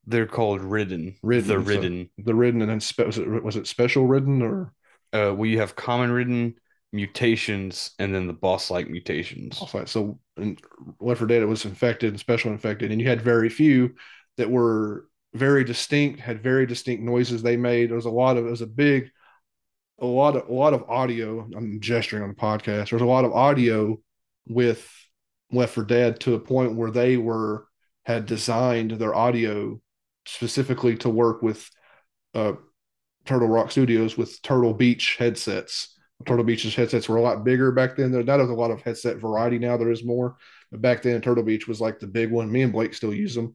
They're called ridden. Ridden, The so- ridden. The ridden, and then spe- was it was it special ridden or Uh, well, you have common ridden, mutations, and then the boss like mutations. also so in Left 4 Dead it was infected and special infected, and you had very few that were very distinct, had very distinct noises they made. There was a lot of it was a big, a lot of a lot of audio. I'm gesturing on the podcast. There's a lot of audio with Left 4 Dead to a point where they were had designed their audio specifically to work with uh Turtle Rock Studios with Turtle Beach headsets. Turtle Beach's headsets were a lot bigger back then. There there's a lot of headset variety now. There is more, but back then Turtle Beach was like the big one. Me and Blake still use them,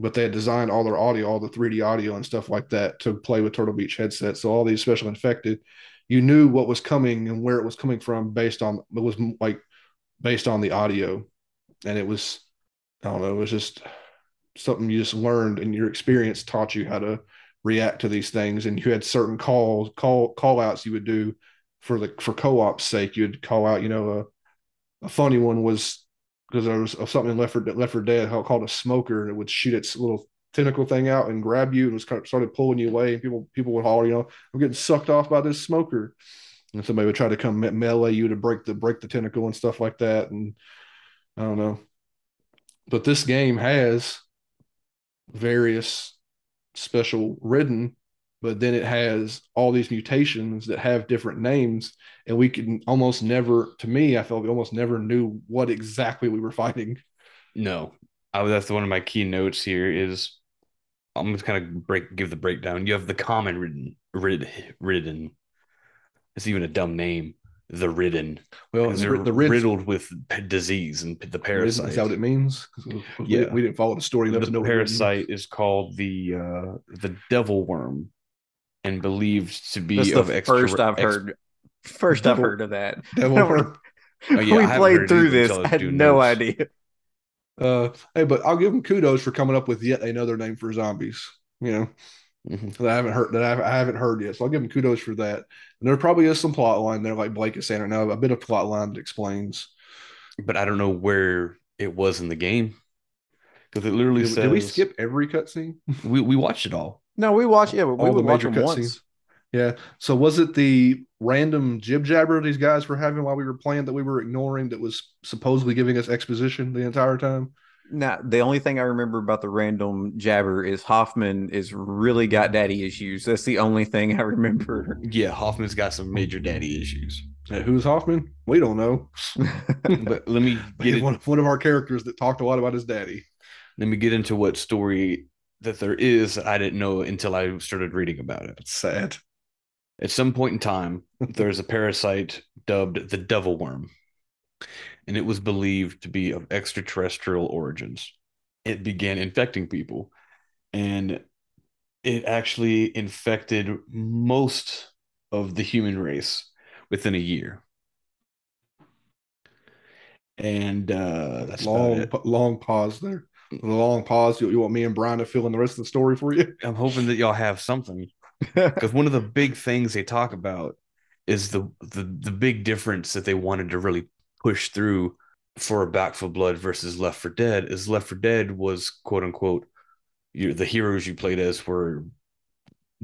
but they had designed all their audio, all the 3D audio and stuff like that to play with Turtle Beach headsets. So all these special infected, you knew what was coming and where it was coming from based on it was like based on the audio, and it was I don't know, it was just something you just learned and your experience taught you how to react to these things. And you had certain calls call call outs you would do for the for co-op's sake. You'd call out you know a, a funny one was because there was something left for left for dead called a smoker and it would shoot its little tentacle thing out and grab you and was kind of started pulling you away and people people would holler you know i'm getting sucked off by this smoker. And somebody would try to come melee you to break the break the tentacle and stuff like that and i don't know. But this game has various special ridden, but then it has all these mutations that have different names, and we can almost never, to me, I felt we almost never knew what exactly we were fighting. No, I, that's one of my key notes here. Is I'm just kind of break give the breakdown. You have the common ridden, rid, ridden. It's even a dumb name. The ridden, Well, they're the ridden riddled with p- disease and the is that what it means we- Yeah. we didn't follow the story the ridden parasite is called the uh the devil worm and believed to be That's of the extra first I've ex- heard. First I've heard of that. Devil worm. Oh, yeah, we haven't played through this. I I had no notes. idea. Uh, hey, but I'll give them kudos for coming up with yet another name for zombies. You know, Mhm. that I haven't heard that I haven't, I haven't heard yet. So I'll give them kudos for that. And there probably is some plot line there, like Blake is saying right now, a bit of plot line that explains. but I don't know where it was in the game because it literally Did, says did we skip every cutscene? we, we watched it all No, we watch. Yeah, we All the would watch major them cutscenes. once. Yeah. So was it the random jib jabber these guys were having while we were playing that we were ignoring that was supposedly giving us exposition the entire time? Now, the only thing I remember about the random jabber is Hoffman is really got daddy issues. That's the only thing I remember. yeah Hoffman's got some major daddy issues Uh, who's Hoffman? We don't know. but let me get one, one of our characters that talked a lot about his daddy. let me get into what story that there is that I didn't know until I started reading about it It's sad. At some point in time, there's a parasite dubbed the devil worm, and it was believed to be of extraterrestrial origins. It began infecting people, and it actually infected most of the human race within a year. And uh, that's long, long pause there. The long pause. You, you want me and Brian to fill in the rest of the story for you? I'm hoping that y'all have something. because one of the big things they talk about is the, the the big difference that they wanted to really push through for Back 4 Blood versus Left 4 Dead is Left 4 Dead was quote unquote you the heroes you played as were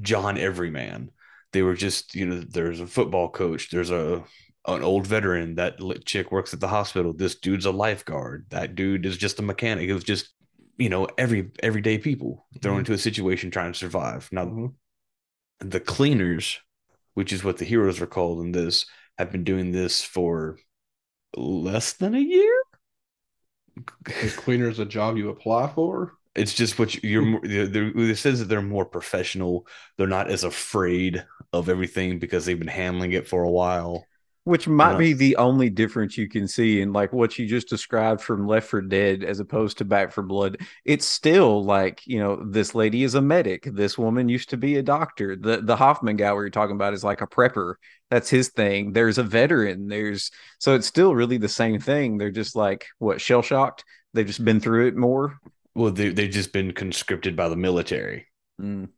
John Everyman. They were just you know there's a football coach, there's a an old veteran. That chick works at the hospital. This dude's a lifeguard. That dude is just a mechanic. It was just you know every everyday people thrown mm-hmm. into a situation trying to survive. Now, mm-hmm. the cleaners, which is what the heroes are called in this, have been doing this for less than a year. The cleaner is a job you apply for. It's just what you, are It says that they're more professional. They're not as afraid of everything because they've been handling it for a while. Which might uh, be the only difference you can see in like what you just described from Left 4 Dead as opposed to Back 4 Blood. It's still like, you know, this lady is a medic. This woman used to be a doctor. The the Hoffman guy we are talking about is like a prepper. That's his thing. There's a veteran. There's so it's still really the same thing. They're just like what shell shocked. They've just been through it more. Well, they they've just been conscripted by the military. Mm.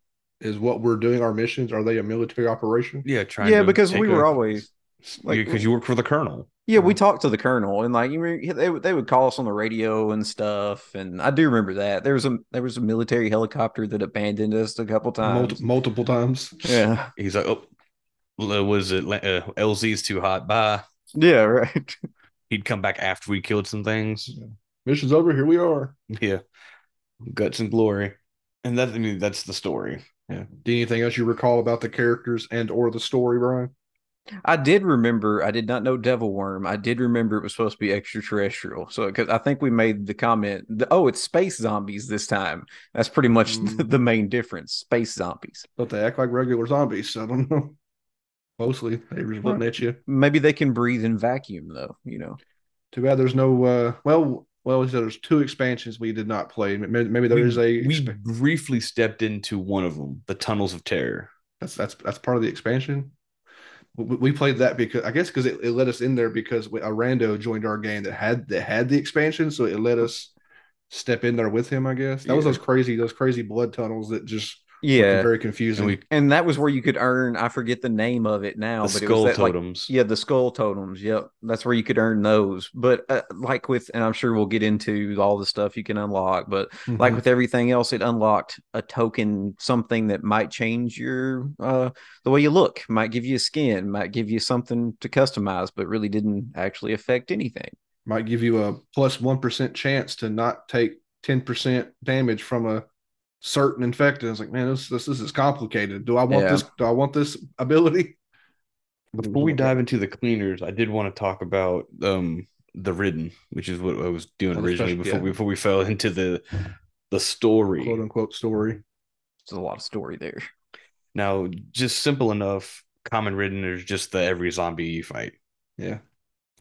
Is what we're doing our missions? Are they a military operation? Yeah, trying. Yeah, because we were always like because you work for the colonel. Yeah, we talked to the colonel, and like you, they they would call us on the radio and stuff. And I do remember that there was a there was a military helicopter that abandoned us a couple times, multiple, multiple times. Yeah, he's like, oh, was it uh, LZ's too hot? Bye. Yeah, right. He'd come back after we killed some things. Yeah. Mission's over. Here we are. Yeah, guts and glory, and that I mean that's the story. Yeah. Do anything else you recall about the characters and or the story, Brian? I did remember. I did not know Devil Worm. I did remember it was supposed to be extraterrestrial. So because I think we made the comment, oh, it's space zombies this time. That's pretty much mm. the, the, main difference. Space zombies. But they act like regular zombies. So I don't know. Mostly they were looking at you. Maybe they can breathe in vacuum though. You know. Too bad there's no. uh Well, well, there's two expansions we did not play. Maybe, maybe there we, is a. We briefly stepped into one of them, the Tunnels of Terror. That's that's that's part of the expansion we played that because I guess because it, it let us in there because a uh, rando joined our game that had that had the expansion, so it let us step in there with him. I guess that yeah. was those crazy those crazy blood tunnels that just yeah. very confusing and, we, and, that was where you could earn i forget the name of it now the but skull it was that, totems. like, yeah the skull totems. Yep. That's where you could earn those. But uh, like with and i'm sure we'll get into all the stuff you can unlock but mm-hmm. like with everything else it unlocked a token something that might change your uh the way you look might give you a skin might give you something to customize but really didn't actually affect anything. Might give you a plus 1 chance to not take 10% damage from a certain infected. I was like, man, this this, this is complicated. Do I want yeah. this? Do I want this ability? Before we dive into the cleaners, I did want to talk about um the ridden, which is what I was doing oh, originally before yeah. before we fell into the the story, quote unquote story. There's a lot of story there. Now, just simple enough. Common ridden is just the every zombie you fight. Yeah,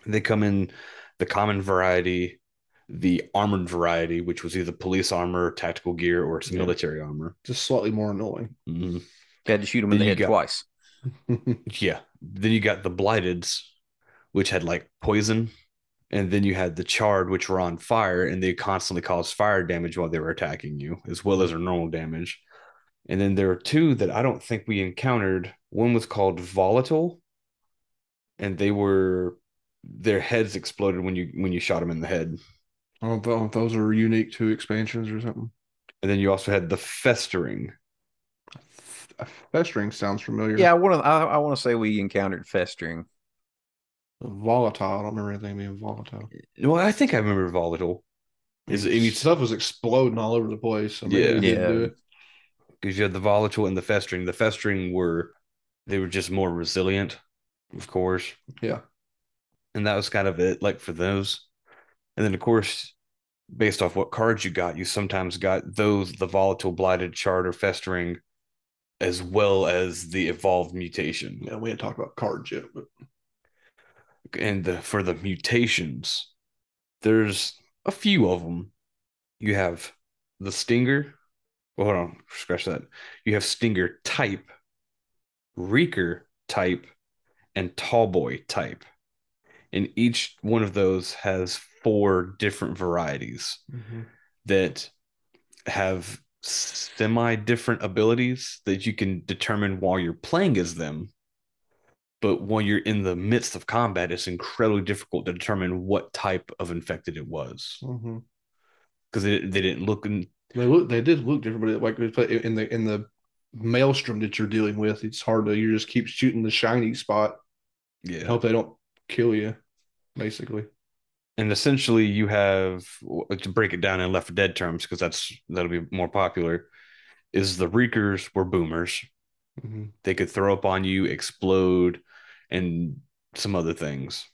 they come in the common variety the armored variety, which was either police armor, tactical gear, or some yeah. military armor. Just slightly more annoying. Mm-hmm. You had to shoot them in the head got, twice. yeah. Then you got the blighteds, which had like poison. And then you had the charred, which were on fire, and they constantly caused fire damage while they were attacking you, as well as their normal damage. And then there are two that I don't think we encountered. One was called volatile, and they were their heads exploded when you when you shot them in the head. I don't know if those are unique to expansions or something. And then you also had the festering. Festering sounds familiar. Yeah, I want to. I, I want to say we encountered festering. Volatile. I don't remember anything being volatile. Well, I think I remember volatile. Is I mean, stuff was exploding all over the place. So yeah, yeah. Because you had the volatile and the festering. The festering were they were just more resilient, of course. Yeah, and that was kind of it. Like for those, and then, of course, based off what cards you got, you sometimes got those the volatile, blighted, charter, festering, as well as the evolved mutation. Yeah, we didn't talk about cards yet, but and the, for the mutations, there's a few of them. You have the Stinger. Well, hold on, scratch that. You have Stinger type, Reeker type, and Tallboy type. And each one of those has four different varieties mm-hmm. that have semi different abilities that you can determine while you're playing as them But when you're in the midst of combat, it's incredibly difficult to determine what type of infected it was because they, they didn't look in. They look, they did look different, but like in the in the maelstrom that you're dealing with, it's hard to you just keep shooting the shiny spot. Yeah. Hope they don't kill you, basically. And essentially, you have to break it down in Left 4 Dead terms because that's that'll be more popular. Is the Reekers were boomers. Mhm. They could throw up on you, explode, and some other things.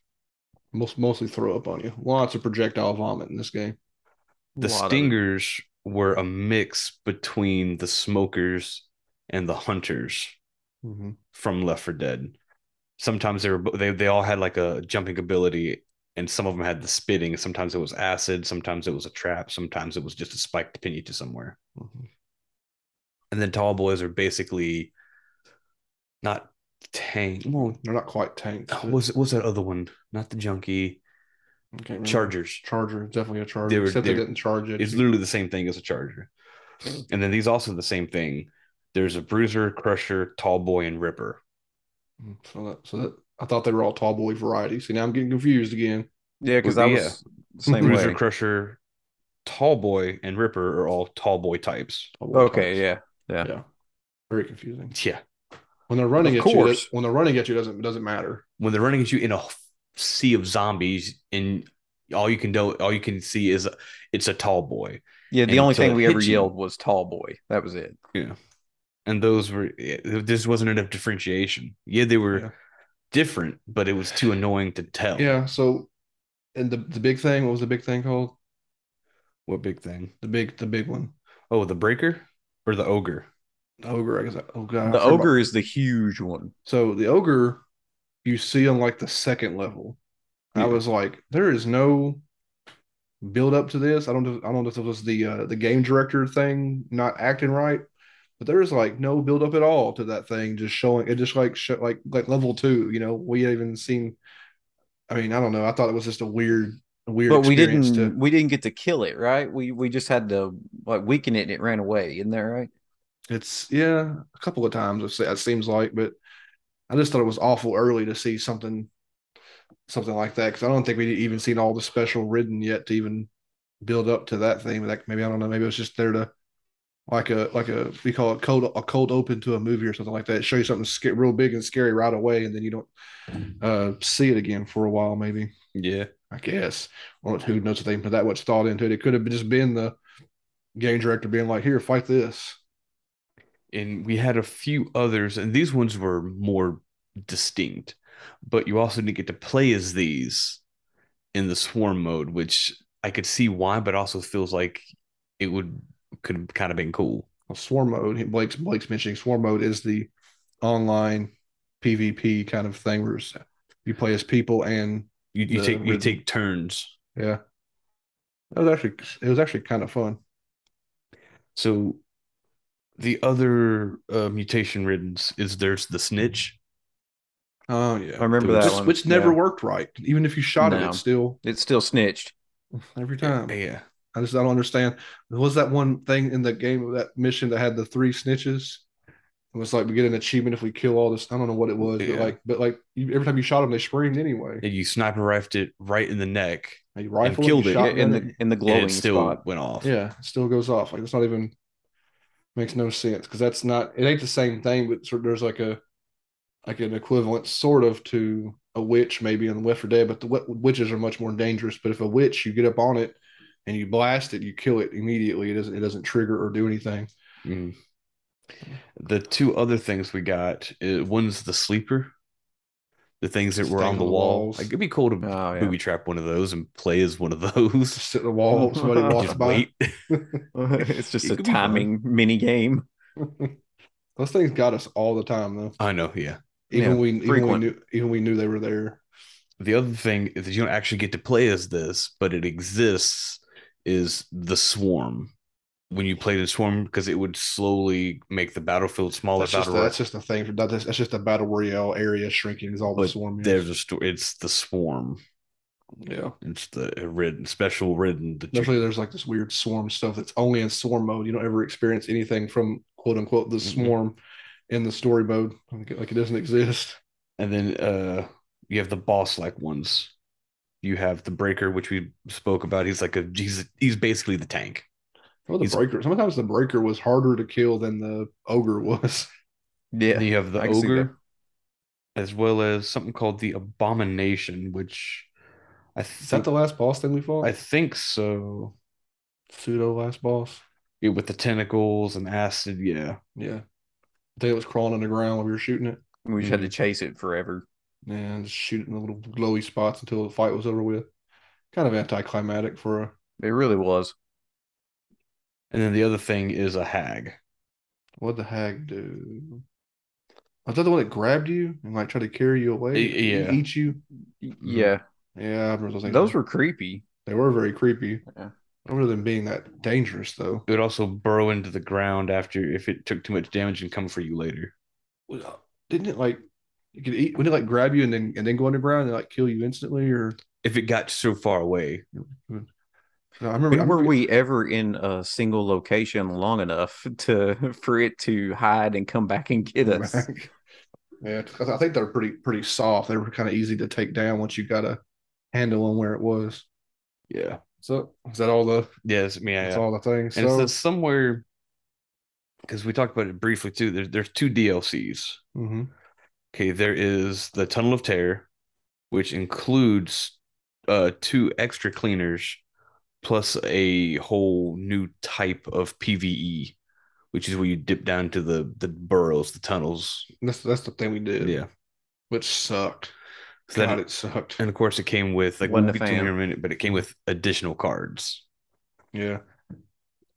Most mostly throw up on you. Lots of projectile vomit in this game. The A lot of it. Stingers were a mix between the Smokers and the Hunters Mhm. from Left 4 Dead. Sometimes they were they they all had like a jumping ability, and some of them had the spitting. Sometimes it was acid, sometimes it was a trap, sometimes it was just a spike to pin you to somewhere. Mhm. And then tall boys are basically not tank. Well, They're not quite tanks. oh, but- what's what's that other one? Not the junkie. Chargers. Charger, definitely a charger. They were- except they they- didn't charge it. It's literally the same thing as a charger. And then these also the same thing. There's a bruiser, crusher, tall boy, and ripper. Mm, So that, so that I thought they were all tall boy varieties. See, now I'm getting confused again. Yeah, because Well, I yeah. was the same bruiser, way. crusher, tall boy, and ripper are all tall boy types. Tall boy Okay, types. yeah. yeah. Very confusing. Yeah. When they're running Of at you, it- when they're running at you, doesn't doesn't matter. When they're running at you in a sea of zombies, and all you can do, all you can see is it's a tall boy. Yeah, the And only thing we hit ever you- yelled was tall boy. That was it. Yeah, and those were this wasn't enough differentiation. Yeah, they were Yeah. Different, but it was too annoying to tell. Yeah. So, and the the big thing, what was the big thing called? What big thing? The big the big one. Oh, the breaker or the ogre? The ogre. I guess. Oh god. The forgot about- ogre is the huge one. So the ogre, you see on like the second level. I was like, there is no build up to this. I don't know. I don't know if it was the uh, the game director thing not acting right, but there is like no build up at all to that thing. Just showing it, just like show, like like level two. You know, we even seen. I mean, I don't know. I thought it was just a weird, a weird. But we didn't To, we didn't get to kill it, right? We we just had to like weaken it and it ran away, isn't that right? it's yeah, a couple of times it se- it seems like, but I just thought it was awful early to see something, something like that because I don't think we'd even seen all the special ridden yet to even build up to that thing. Like maybe I don't know, maybe it was just there to like a like a we call it cold a cold open to a movie or something like that. Show you something sca- real big and scary right away, and then you don't uh see it again for a while. Maybe Yeah. I guess. Well, who knows if they put that much thought into it? It could have just been the game director being like, "Here, fight this." And we had a few others, and these ones were more distinct, but you also didn't get to play as these in the swarm mode, which I could see why, but also feels like it would could have kind of been cool. Well, swarm mode. Blake's Blake's mentioning swarm mode is the online PvP kind of thing where you play as people and You you The take you take turns. yeah. That was actually it was actually kind of fun. So the other uh, mutation riddens is there's the snitch. Oh yeah, I remember Which- that Which, one. which never Yeah. worked right. Even if you shot it, No. it's still It's still snitched. every time. Yeah. I just I don't understand. Was that one thing in the game of that mission that had the three snitches? It was like we get an achievement if we kill all this. I don't know what it was, but like, but like you, every time you shot them, they screamed anyway. And you sniper rifled it right in the neck, You rifle killed you it. in the in the and glowing it still spot. went off. Yeah, it still goes off. Like it's not even makes no sense because that's not it ain't the same thing, but sort there's like a like an equivalent sort of to a witch maybe in the Left 4 Dead, but the witches are much more dangerous. But if a witch, you get up on it and you blast it, you kill it immediately. It doesn't it doesn't trigger or do anything. Mhm. The two other things we got, uh, one's the sleeper, the things that were Staying on the the wall. walls. Like it'd be cool to Oh yeah. booby trap one of those and play as one of those. Just sit in the wall, somebody walks Just by. wait. it's just It a could be fun. timing mini game. Those things got us all the time though. I know, yeah. Even Yeah, we even we knew even we knew they were there. The other thing is that you don't actually get to play as this, but it exists is the swarm. When you play the swarm, because it would slowly make the battlefield smaller. That's just, battle that's just a thing for. That's, that's just a battle royale area shrinking is all the But swarm is. there's a sto- it's the swarm. yeah. It's the ridden special ridden. The Definitely, there's like this weird swarm stuff that's only in swarm mode. You don't ever experience anything from quote unquote the swarm in the story mode. Like it, like it doesn't exist. And then uh you have the boss like ones. You have the breaker, which we spoke about. He's like a he's he's basically the tank. Well, the He's- breaker. Sometimes the breaker was harder to kill than the ogre was. Yeah. And you have the I can see that. ogre, as well as something called the abomination, which I Is that think the last boss thing we fought? I think so. Pseudo last boss. Yeah, with the tentacles and acid, yeah. Yeah. I think it was crawling on the ground while we were shooting it. We just had to mm-hmm. chase it forever. And just shoot it in the little glowy spots until the fight was over with. Kind of anticlimactic for a It really was. And then the other thing is a hag. what the hag do? Was that the one that grabbed you and like tried to carry you away? Y- yeah. Eat you? Yeah. Yeah, I those things. Those were creepy. they were very creepy. Yeah. I remember them being that dangerous though. It would also burrow into the ground after if it took too much damage and come for you later. Didn't it like you could eat wouldn't it like grab you and then and then go underground and like kill you instantly or If it got so far away. I remember, I Were remember we ever in a single location long enough to for it to hide and come back and get us? back. Yeah, 'cause I think they're pretty pretty soft. They were kind of easy to take down once you got a handle on where it was. Yeah. So is that all the Yes, yeah. that's yeah. all the things? And So says somewhere because we talked about it briefly too. There's there's two DLCs. mhm. Okay, there is the Tunnel of Terror, which includes uh two extra cleaners plus a whole new type of PvE, which is where you dip down to the the burrows, the tunnels. that's that's the thing we did. Yeah. which sucked. So that- God, it sucked. and of course it came with like Wasn't we'll a get to here in a minute, but it came with additional cards. Yeah,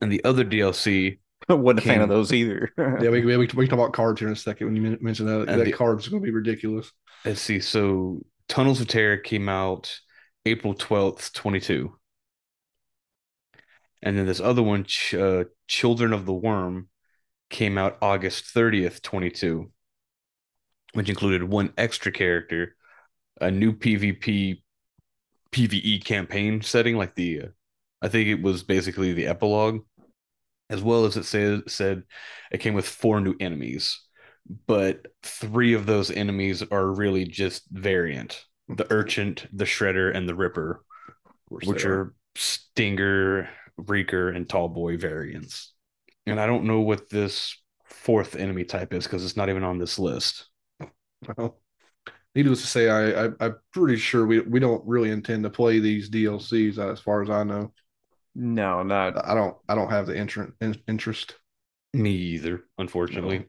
And the other DLC, Wasn't a fan of those either. yeah. We we we can talk about cards here in a second when you men- mention that. And that the- card's going to be ridiculous. let's see, so Tunnels of Terror came out April 12th, 22. And then this other one, Ch- uh, Children of the Worm, came out August 30th, 22, which included one extra character, a new PvP PvE campaign setting, like the uh, I think it was basically the epilogue, as well as it said said it came with four new enemies, but three of those enemies are really just variant: the Urchin, the Shredder, and the Ripper, which are Stinger, Reeker, and Tallboy variants. And I don't know what this fourth enemy type is because it's not even on this list. Well, needless to say, I, I I'm pretty sure we we don't really intend to play these DLCs as far as I know. No, not I don't I don't have the interest interest. Me either, unfortunately.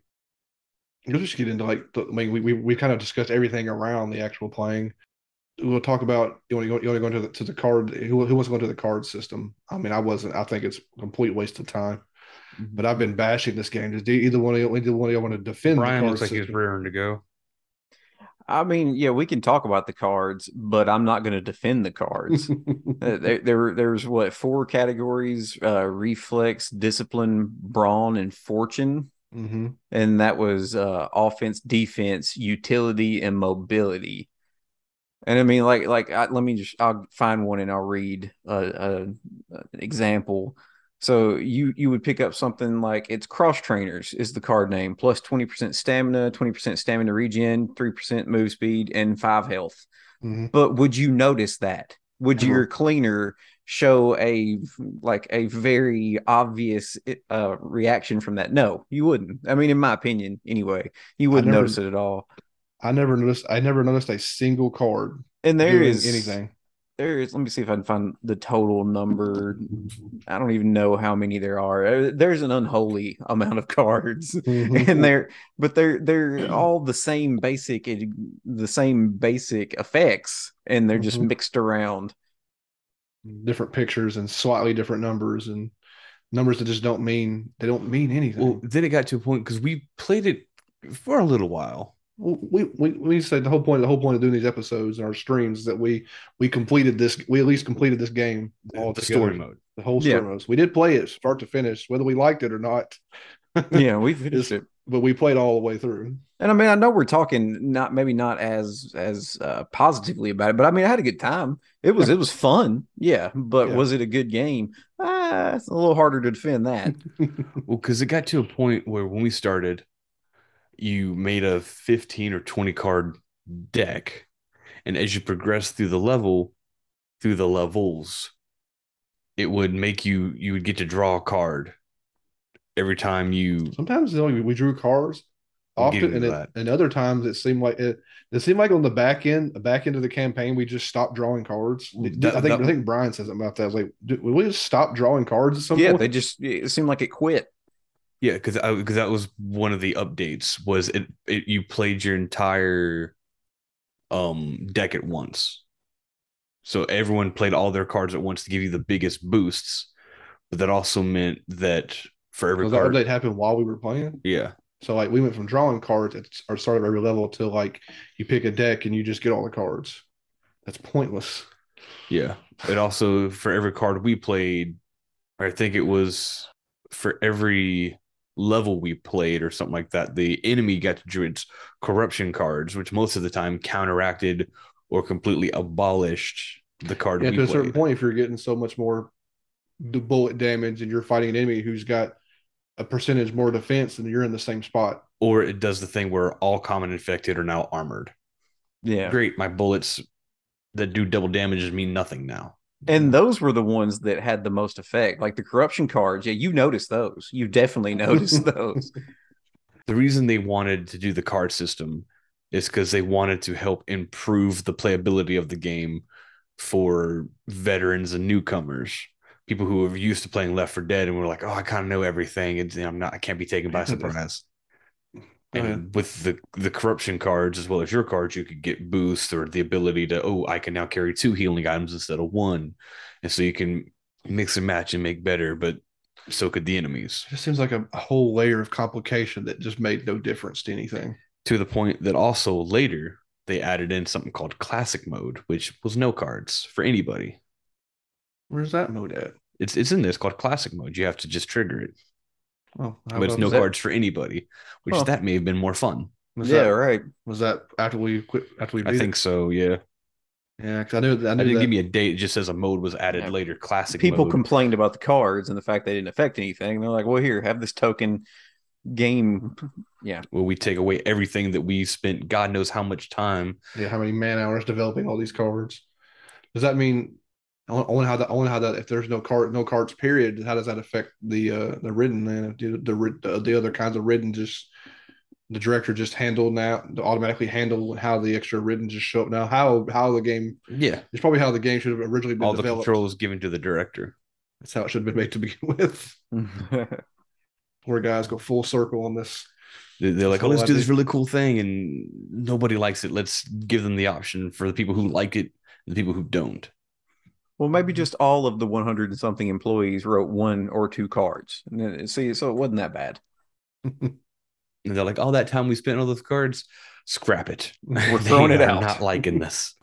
We'll just get into like the, I mean we, we we kind of discussed everything around the actual playing. We'll talk about you want to go you want to go into the to the card who who wants to go into the card system. I mean I wasn't I think it's a complete waste of time. Mm-hmm. But I've been bashing this game. Does either one of you either one of you want to defend Brian the card looks like he's rearing to go. I mean, yeah, we can talk about the cards, but I'm not going to defend the cards. Uh, there, there, there's what four categories: uh, reflex, discipline, brawn, and fortune. hmm And that was uh, offense, defense, utility, and mobility. And I mean, like, like I, let me just I'll find one and I'll read a, a, an example. So you you would pick up something like it's cross trainers is the card name plus plus twenty percent stamina, twenty percent stamina regen, three percent move speed, and five health. hmm But would you notice that? Would Uh-huh. your cleaner show a like a very obvious uh reaction from that? No, you wouldn't. I mean, in my opinion, anyway, you wouldn't never- notice it at all. I never noticed. I never noticed a single card And there is anything. There is. Let me see if I can find the total number. I don't even know how many there are. Uh, There's an unholy amount of cards. Mhm. and they're but they're they're all the same basic the same basic effects and they're just Mhm. mixed around different pictures and slightly different numbers and numbers that just don't mean they don't mean anything. Well, then it got to a point because we played it for a little while. Well, we, we we said the whole point the whole point of doing these episodes and our streams is that we we completed this we at least completed this game all the together, story mode. the whole Yeah. story modes. We did play it start to finish, whether we liked it or not, yeah we finished it but we played all the way through. and i mean i know we're talking not maybe not as as uh, positively about it but i mean i had a good time it was it was fun yeah but Yeah. was it a good game ah, it's a little harder to defend that Well, because it got to a point where when we started, you made a 15 or 20 card deck. And as you progress through the level, through the levels, it would make you you would get to draw a card every time you Sometimes you know, we drew cards often, and, it, and other times it seemed like it. It seemed like on the back end, the back end of the campaign, we just stopped drawing cards. That- I think that- I think Brian says something about that. I was like, did, we just stop drawing cards at some Yeah, point? they just it seemed like it quit. Yeah, because because that was one of the updates. Was it, it you played your entire um deck at once, so everyone played all their cards at once to give you the biggest boosts. But that also meant that for every that card, update happened while we were playing. yeah, So like we went from drawing cards at the start of every level to like you pick a deck and you just get all the cards. That's pointless. yeah. It also for every card we played, I think it was for every level we played or something like that. The enemy got to draw its corruption cards, which most of the time counteracted or completely abolished the card Yeah, we to a certain point, if you're getting so much more d- bullet damage and you're fighting an enemy who's got a percentage more defense, then you're in the same spot. or it does the thing where all common infected are now armored. Yeah. Great, my bullets that do double damages mean nothing now. And those were the ones that had the most effect. Like the corruption cards. Yeah, you noticed those. You definitely noticed those. The reason they wanted to do the card system is because they wanted to help improve the playability of the game for veterans and newcomers. People who are used to playing Left 4 Dead and were like, "Oh, I kind of know everything, and I'm not, I can't be taken by surprise." And ahead. Mm-hmm. with the the corruption cards as well as your cards, you could get boosts or the ability to oh, I can now carry two healing items instead of one, and so you can mix and match and make better. But so could the enemies It just seems like a, a whole layer of complication that just made no difference to anything. to the point that also later they added in something called classic mode, which was no cards for anybody. Where's that mode at? It's it's in this called classic mode. You have to just trigger it, Oh, but it's no was that- cards for anybody. Which Huh. that may have been more fun. Was yeah, that, right. was that after we quit? After we beat I think it? so. Yeah, Yeah, because I knew that. I I didn't that. give me a date. It just says a mode was added Yeah. later. Classic People mode. complained about the cards and the fact they didn't affect anything. They're like, well, here, have this token game. Yeah. where we take away everything that we spent God knows how much time. yeah, how many man hours developing all these cards? Does that mean only only how that only how that if there's no card no cards period? How does that affect the uh the ridden? Then the the, the the other kinds of ridden just the director just handled now automatically handle how the extra ridden just show up now. How how the game Yeah, it's probably how the game should have originally been all the developed. controls given to the director. That's how it should have been made to begin with. Poor guys go full circle on this. They- They're like, oh, let's do this really cool thing, and nobody likes it. Let's give them the option for the people who like it and the people who don't. Well, maybe just all of the 100 and something employees wrote one or two cards. And then, see, so it wasn't that bad. And they're like, all that time we spent on those cards, scrap it. We're throwing it are out. Not liking this.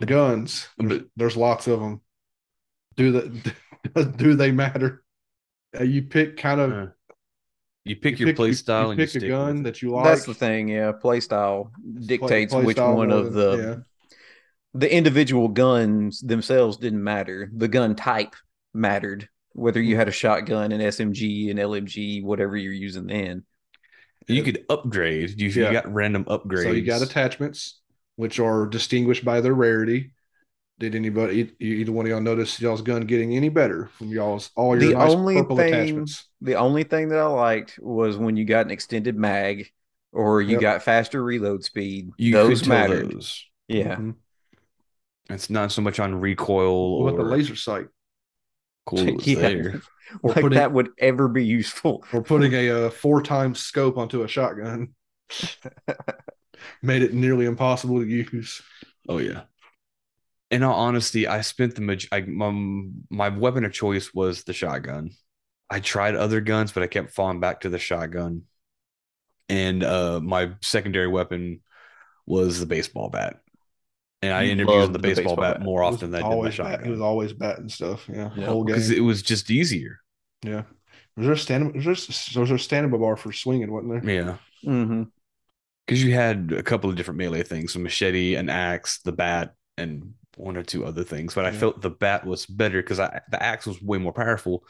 The guns, there's, there's lots of them. Do the do they matter? Uh, you pick kind of Uh, You pick you your play style You, and you pick a gun with it. that you like. That's the thing. Yeah. Play style dictates play which style one of the yeah. The individual guns themselves didn't matter. The gun type mattered, whether you had a shotgun, an SMG, an LMG, whatever you're using then. You could upgrade. You, Yeah. you got random upgrades. So you got attachments, which are distinguished by their rarity. Did anybody, either one of y'all notice y'all's gun getting any better from y'all's all your The nice only purple thing- attachments? The only thing that I liked was when you got an extended mag or you Yep. got faster reload speed. you those could mattered. those. Yeah. Mhm. It's not so much on recoil What or about the laser sight? cool Yeah. there. Or like putting that would ever be useful. or putting a uh, four times scope onto a shotgun made it nearly impossible to use. Oh yeah. In all honesty, I spent the maj- I, my, my weapon of choice was the shotgun. I tried other guns, but I kept falling back to the shotgun. And uh, my secondary weapon was the baseball bat. And I interviewed ended up using the the baseball, baseball bat, bat. more often than I did my always bat- He was always batting stuff. Yeah, Yeah, whole game. because it was just easier. yeah. Was there a stand? Was there, so was there a stand-up bar for swinging? Wasn't there? Yeah, hmm because you had a couple of different melee things: a machete, an axe, the bat, and one or two other things, but I felt the bat was better because I the axe was way more powerful,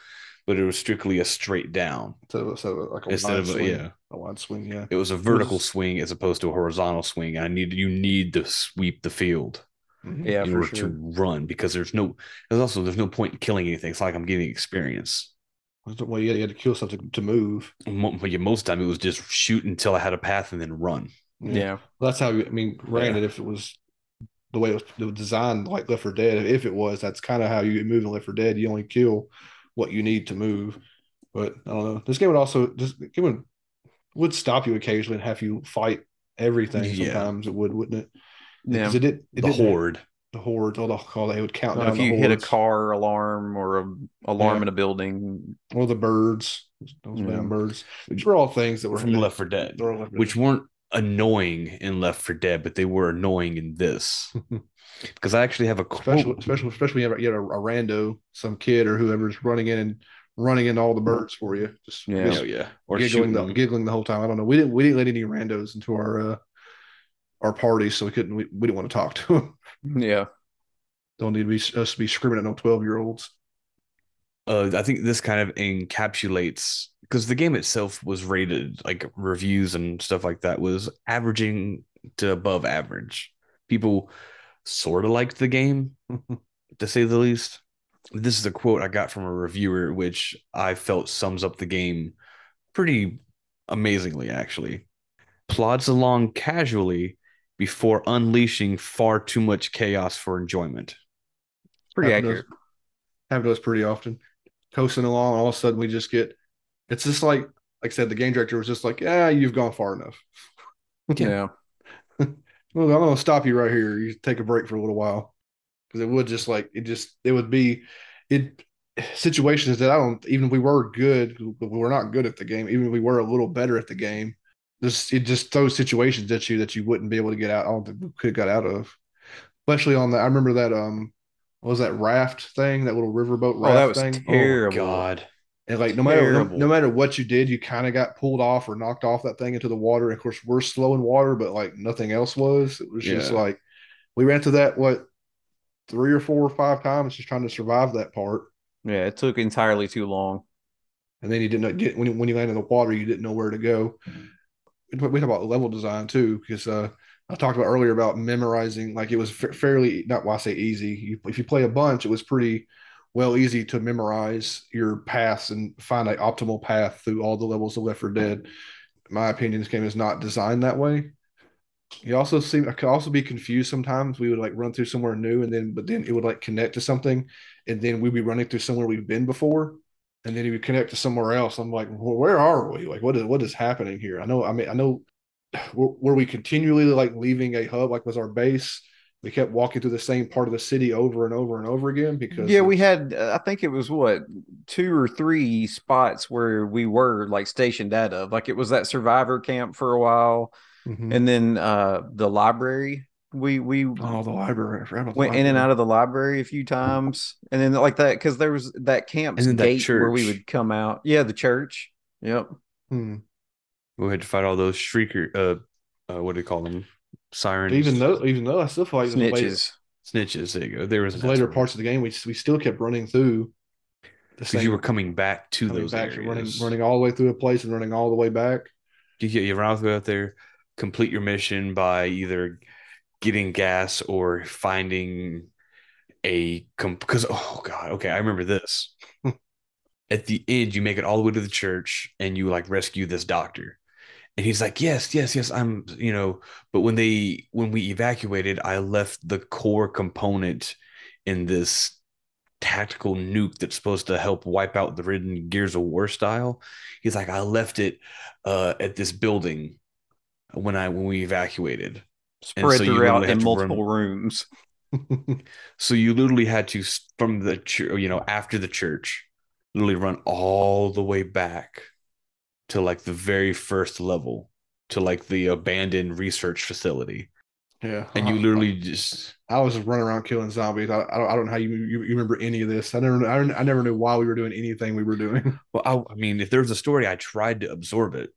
but it was strictly a straight down So, so like a instead wide of a, swing, yeah. a wide swing. Yeah. It was a vertical was- swing as opposed to a horizontal swing. I need you need to sweep the field Mhm. Yeah, in for order sure. to run because there's no there's also there's no point in killing anything. It's like I'm getting experience. Well, you had, you had to kill something to move. Mo- But yeah, most time it was just shoot until I had a path and then run. Yeah. Well, that's how you, I mean, granted, if it was the way it was, it was designed like Left 4 Dead, if it was, that's kind of how you move in Left 4 Dead. You only kill what you need to move. But I don't know. This game would also just game would, would stop you occasionally and have you fight everything. Yeah. Sometimes it would, wouldn't it? Yeah. It did. It The horde. The horde. All the call they would count Well, down if you hit a car alarm or a alarm Yeah. in a building, or the birds. Those Yeah. damn birds. Which were all things that were from Left 4 Dead, they were Left 4 which Dead. weren't annoying in Left 4 Dead, but they were annoying in this. Because I actually have a quote. especially especially you have, you have a, a rando, some kid or whoever's running in and running into all the birds for you. Just Yeah. just Oh, yeah. Or giggling the, them. giggling the whole time. I don't know. We didn't we didn't let any randos into our uh our party, so we couldn't we, we didn't want to talk to them. yeah. Don't need to be us to be screaming at no twelve year olds. Uh, I think this kind of encapsulates because the game itself was rated like reviews and stuff like that was averaging to above average. People sort of liked the game, to say the least. This is a quote I got from a reviewer, which I felt sums up the game pretty amazingly, actually. Plods along casually before unleashing far too much chaos for enjoyment. Pretty accurate. Happened to us pretty often. Coasting along, all of a sudden we just get. It's just like like I said, the game director was just like, "Yeah, you've gone far enough. Yeah. Well, I'm gonna stop you right here. You take a break for a little while because it would just like it just it would be it situations that I don't even if we were good, but we're not good at the game. Even if we were a little better at the game, just it just throws situations at you that you wouldn't be able to get out. I don't think we could have got out of, especially on the. I remember that um, what was that raft thing? That little riverboat raft Oh, raft that was thing. terrible. God. And like no matter no, no matter what you did, you kind of got pulled off or knocked off that thing into the water. And of course, we're slow in water, but like nothing else was. It was just like we ran to that what three or four or five times just trying to survive that part. Yeah. It took entirely too long. And then you didn't get when you, when you land in the water, you didn't know where to go. We talk we talk about level design too, because uh, I talked about earlier about memorizing. Like it was fa- fairly not why I say easy. You, if you play a bunch, it was pretty well easy to memorize your paths and find an optimal path through all the levels of Left 4 Dead. My opinion, this game is not designed that way. You also seem I could also be confused sometimes. We would like run through somewhere new and then but then it would like connect to something and then we'd be running through somewhere we've been before and then you would connect to somewhere else. I'm like, well, where are we? Like, what is what is happening here? I know. I mean, I know. Were, were we continually like leaving a hub? Like, was our base? We kept walking through the same part of the city over and over and over again because Yeah, we had, uh, I think it was what, two or three spots where we were like stationed out of. Like it was that survivor camp for a while. Mhm. And then uh the library. We we oh the library. The went in and out of the library a few times. And then like that, because there was that camp And then that where we would come out. Yeah, the church. Yep. Hmm. We had to fight all those shrieker uh, uh what do they call them? Sirens. Even though, even though I still fight like later, Snitches. snitches. There you go. There was later parts of the game, we we still kept running through the because you were coming back to coming those back, areas. running running all the way through a place and running all the way back. You, you run out there, complete your mission by either getting gas or finding a because oh god, okay, I remember this. At the end, you make it all the way to the church and you like rescue this doctor. And he's like, Yes, yes, yes, I'm, you know, but when they when we evacuated, I left the core component in this tactical nuke that's supposed to help wipe out the ridden Gears of War style. He's like, I left it uh, at this building when I when we evacuated. Spread so throughout in to run- multiple rooms. So you literally had to from the you know, after the church, literally run all the way back to like the very first level to like the abandoned research facility, yeah, and you uh-huh. literally just I was just running around killing zombies. I, I don't I don't know how you, you you remember any of this. I never I, I never knew why we were doing anything we were doing. well, I, I mean, if there was a story, I tried to absorb it,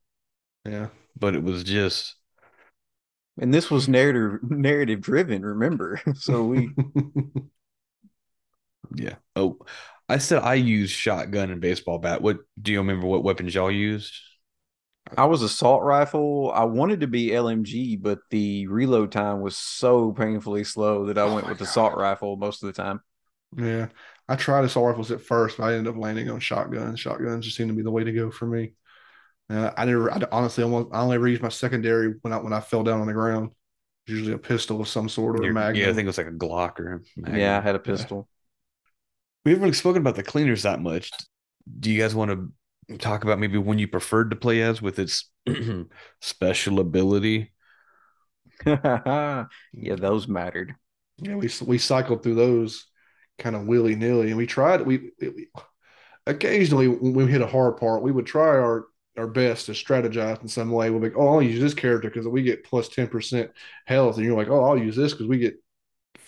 yeah. but it was just And this was narrative narrative driven, remember? So we Yeah. Oh, I said I used shotgun and baseball bat. What do you remember what weapons y'all used? I was assault rifle. I wanted to be LMG, but the reload time was so painfully slow that I Oh went with God. assault rifle most of the time. Yeah, I tried assault rifles at first, but I ended up landing on shotguns. Shotguns just seemed to be the way to go for me. Uh, I never, I honestly almost, I only ever used my secondary when I when I fell down on the ground. Usually a pistol of some sort or a Your- magnum. yeah, I think it was like a Glock or a Magnum. Yeah, I had a pistol. We haven't really spoken about the cleaners that much. Do you guys want to talk about maybe when you preferred to play as with its special ability? yeah, those mattered. Yeah, we we cycled through those kind of willy nilly, and we tried. We, we occasionally when we hit a hard part, we would try our our best to strategize in some way. We'll be, like, oh, I'll use this character because we get plus ten percent health, and you're like, oh, I'll use this because we get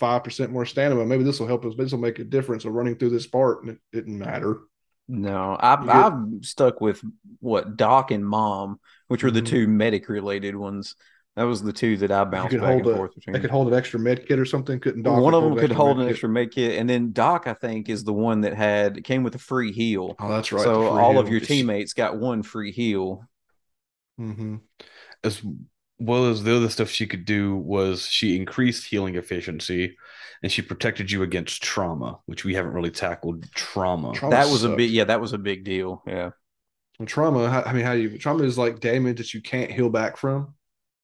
five percent more stamina. Maybe this will help us. This will make a difference of running through this part, and it didn't matter. No, I, You get- I'm stuck with what Doc and Mom, which were the Mhm. two medic related ones. That was the two that I bounced back and a- forth They could hold an extra med kit or something. Couldn't Doc One of them could hold an kit? extra med kit, and then Doc, I think, is the one that had came with a free heal. Oh, that's right. so all of your teammates got one free heal. hmm As well as the other stuff she could do was she increased healing efficiency and she protected you against trauma, which we haven't really tackled trauma. Trauma that was a big, yeah, that was a big deal. Yeah, Well, trauma. I mean, how do you trauma is like damage that you can't heal back from.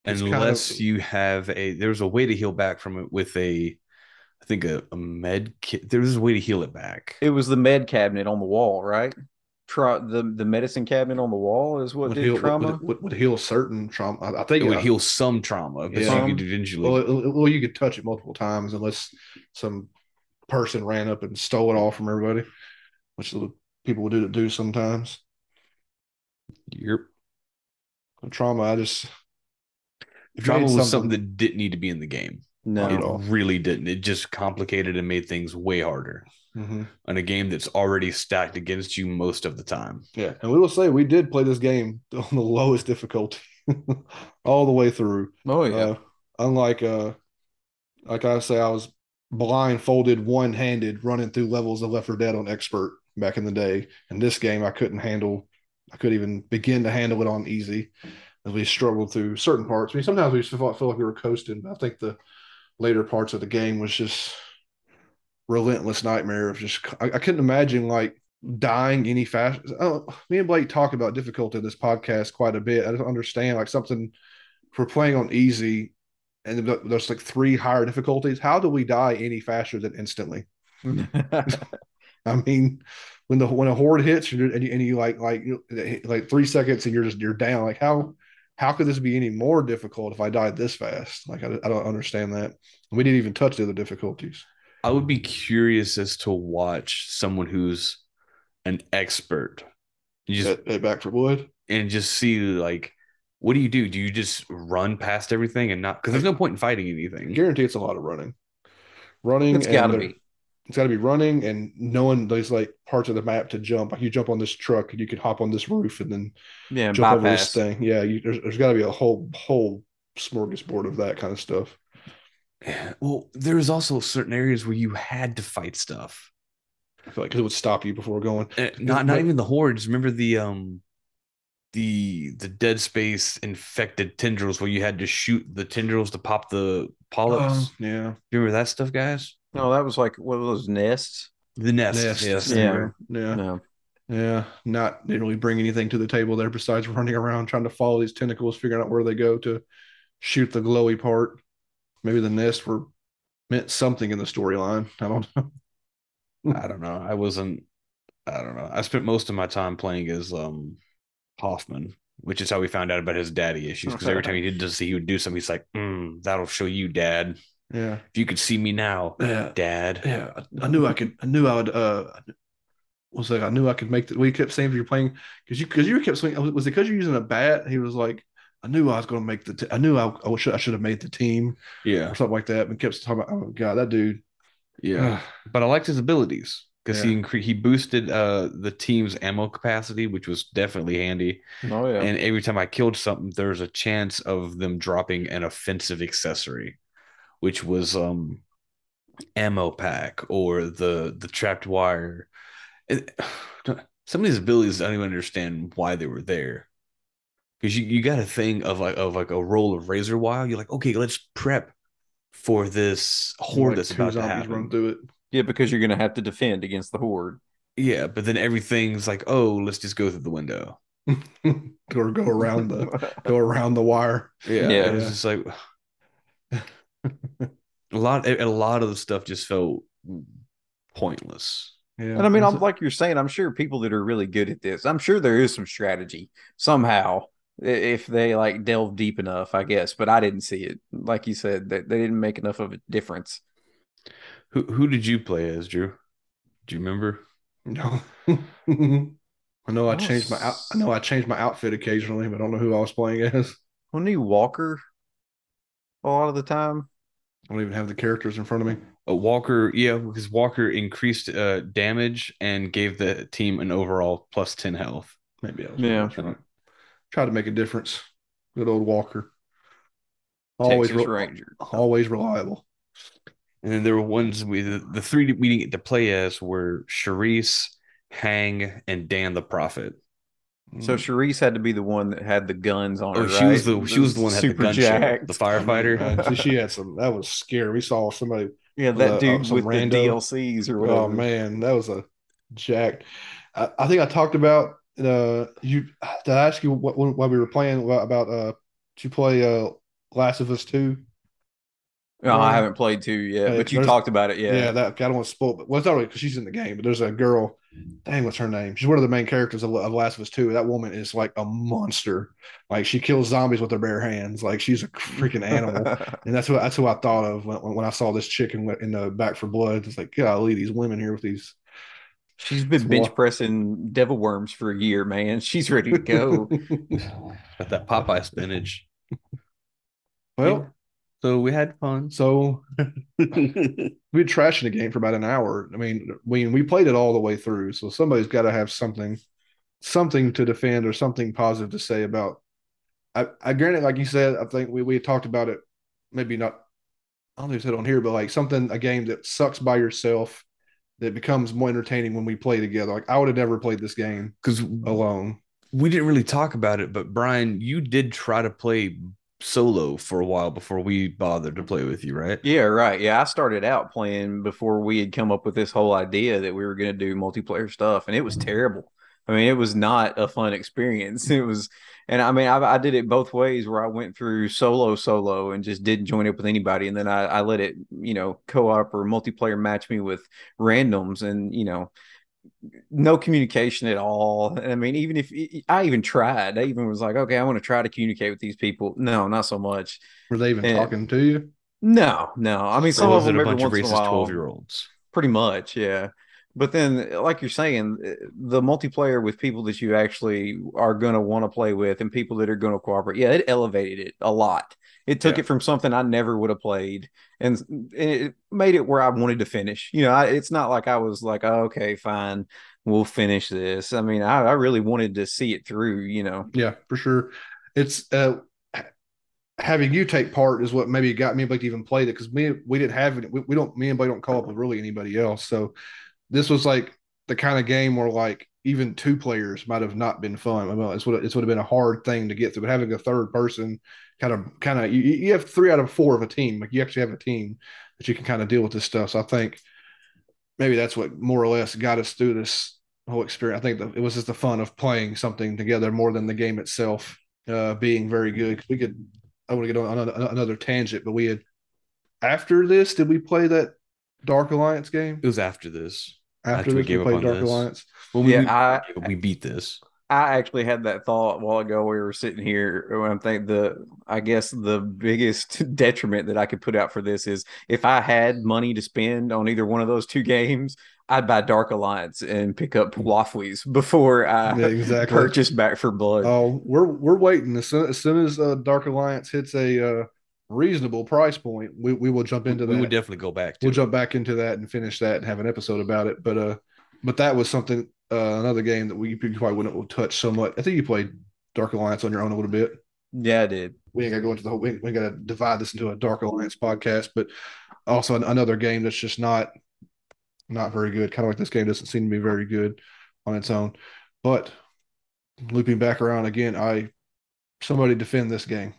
It's kind Unless of- you have a there's a way to heal back from it with a I think a, a med kit. There's a way to heal it back. it was the med cabinet on the wall, right? Tra- the the medicine cabinet on the wall is what would did heal trauma. Would, would, would heal certain trauma. I, I It would uh, heal some trauma, but Yeah. you could eventually Well, well, you could touch it multiple times unless some person ran up and stole it all from everybody, which the people will do to do sometimes. Yep. Trauma. I just if Trauma was something that didn't need to be in the game. no. It really didn't. It just complicated and made things way harder Mhm. on a game that's already stacked against you most of the time. Yeah, and we will say we did play this game on the lowest difficulty all the way through. oh yeah, Uh, unlike uh, like I say, I was blindfolded, one handed, running through levels of Left 4 Dead on expert back in the day. And this game, I couldn't handle. I couldn't even begin to handle it on easy, as we struggled through certain parts. I mean, sometimes we felt, felt like we were coasting. But I think the later parts of the game was just relentless nightmare of just. I, I couldn't imagine like dying any fast. Oh, me and Blake talk about difficulty in this podcast quite a bit. I don't understand like something if we're playing on easy and there's like three higher difficulties. How do we die any faster than instantly? I mean, when the when a horde hits and you, and you, and you like like like three seconds and you're just you're down. Like how how could this be any more difficult if I died this fast? Like I, I don't understand that. We didn't even touch the other difficulties. I would be curious as to watch someone who's an expert. You just At, at Back 4 Blood, and just see like what do you do? Do you just run past everything and not because there's no point in fighting I anything. guarantee it's a lot of running. Running, it's and got to be. It's got to be running and knowing those like parts of the map to jump. Like you jump on this truck and you can hop on this roof and then Yeah, jump over this thing. Yeah, you, there's, there's got to be a whole whole smorgasbord of that kind of stuff. Well, there's also certain areas where you had to fight stuff. I feel like 'cause it would stop you before going. Uh, not not but- even the hordes. Remember the um the the dead space infected tendrils where you had to shoot the tendrils to pop the polyps. Um, yeah, Remember that stuff, guys? No, that was like one of those nests? The nest. Nest. Yes. Yeah. yeah, No, yeah. Not didn't really bring anything to the table there besides running around trying to follow these tentacles, figuring out where they go to shoot the glowy part. Maybe the nest were meant something in the storyline. I don't know. I don't know. I wasn't. I don't know. I spent most of my time playing as um Hoffman, which is how we found out about his daddy issues. Because every time he did see, he would do something. He's like, mm, "That'll show you, Dad. Yeah, If you could see me now, yeah. Dad." Yeah, I, I knew I could. I knew I would. Uh, was like I knew I could make the. We kept saying if you're playing because you because you kept swinging. Was it because you're using a bat? He was like, I knew I was going to make the. T- I knew I, I should I should have made the team Yeah, or something like that. And kept talking about. Oh God, that dude. yeah. but I liked his abilities. because Yeah. he incre- he boosted uh the team's ammo capacity, which was definitely handy. Oh yeah. And every time I killed something, there was a chance of them dropping an offensive accessory, which was um ammo pack or the the trapped wire. And some of these abilities I don't even understand why they were there. Because you, you got a thing of like of like a roll of razor wire. You're like, okay, let's prep for this horde Like that's about to happen. run through it. yeah, because you're gonna have to defend against the horde. Yeah, but then everything's like, oh, let's just go through the window. or go around the go around the wire. Yeah, Yeah. it was just like a lot. A lot of the stuff just felt pointless. Yeah. And I mean, I'm like you're saying, I'm sure people that are really good at this, I'm sure there is some strategy somehow i- if they like delve deep enough, I guess. But I didn't see it. Like you said, that they didn't make enough of a difference. Who who did you play as, Drew? Do you remember? No. I know I changed my out, I know I changed my outfit occasionally, but I don't know who I was playing as. Wasn't he Walker a lot of the time? I don't even have the characters in front of me. Uh, Walker, yeah, because Walker increased uh, damage and gave the team an overall plus ten health. Maybe I was Yeah. trying to, try to make a difference. Good old Walker. Always Texas re- Ranger. always reliable. And then there were ones we the, the three we didn't get to play as were Sharice, Heng, and Dan the Prophet. So Sharice had to be the one that had the guns on her. Oh, she was right? the she was the one that had the super gun show, jacked. the firefighter. Uh, she had some. That was scary. We saw somebody. Yeah, that uh, dude some with rando. the DLCs or whatever. Oh man, that was a jacked. I, I think I talked about uh you. Did I ask you what while we were playing about uh? Did you play uh Last of Us Two? No, Yeah. I haven't played two yet, but you talked about it. Yeah, Yeah. that I don't want to spoil, but well, it's not really because she's in the game. But there's a girl. Dang, what's her name? She's one of the main characters of, of Last of Us Two. That woman is like a monster. Like she kills zombies with her bare hands. Like she's a freaking animal. And that's what that's who I thought of when, when I saw this chicken in the Back 4 Blood. It's like, golly, these women here with these. She's been It's bench wa- pressing devil worms for a year, man. She's ready to go. Got that Popeye spinach. well, So we had fun. so we had trash in the game for about an hour. I mean, we we played it all the way through. So somebody's got to have something, something to defend or something positive to say about. I, I granted, like you said, I think we we had talked about it. Maybe not. I don't think we said on here, but like something a game that sucks by yourself, that becomes more entertaining when we play together. Like I would have never played this game Because alone. we didn't really talk about it, but Brian, you did try to play solo for a while before we bothered to play with you, right? yeah, right. Yeah, I started out playing before we had come up with this whole idea that we were going to do multiplayer stuff, and it was terrible. I mean, it was not a fun experience. It was, and I mean, I, I did it both ways where I went through solo, solo, and just didn't join up with anybody, and then I, I let it, you know, co-op or multiplayer match me with randoms, and you know, no communication at all. I mean, even if I even tried, I even was like, okay, I want to try to communicate with these people. No, not so much. Were they even Yeah. talking to you? No, no. I mean, some of was it them a every bunch of once in a while, twelve year olds? pretty much, yeah. But then, like you're saying, eh, the multiplayer with people that you actually are going to want to play with and people that are going to cooperate, yeah, it elevated it a lot. It took Yeah. it from something I never would have played and and it made it where I wanted to finish. You know, I, it's not like I was like, oh, okay, fine, we'll finish this. I mean, I, I really wanted to see it through, you know. Yeah, for sure. It's uh having you take part is what maybe got me to even play it because me we didn't have it. We, we don't me and Blake don't call up with really anybody else. So this was like the kind of game where like even two players might have not been fun. I mean, it's what it's would have been a hard thing to get through. But having a third person kind of kind of you, you have three out of four of a team. Like you actually have a team that you can kind of deal with this stuff. So I think maybe that's what more or less got us through this whole experience. I think the, it was just the fun of playing something together more than the game itself uh, being very good. we could, I want to get on another, another tangent, but we had after this, did we play that Dark Alliance game? It was after this. After After we this, we gave up played on Dark this. Alliance. Well, we, Yeah, we, we beat this. I actually had that thought a while ago. We were sitting here when I'm thinking the, I guess the biggest detriment that I could put out for this is if I had money to spend on either one of those two games, I'd buy Dark Alliance and pick up Waffles before I Yeah, exactly. purchase Back 4 Blood. Oh, we're we're waiting as soon as, soon as uh, Dark Alliance hits a uh, reasonable price point, we, we will jump into we that. We would definitely go back to we'll it. jump back into that and finish that and have an episode about it. But uh, But that was something uh, another game that we probably wouldn't touch so much. I think you played Dark Alliance on your own a little bit. Yeah, I did. We ain't got to go into the whole. We, we got to divide this into a Dark Alliance podcast, but also an, another game that's just not not very good. Kind of like this game doesn't seem to be very good on its own. But looping back around again, I somebody defend this game.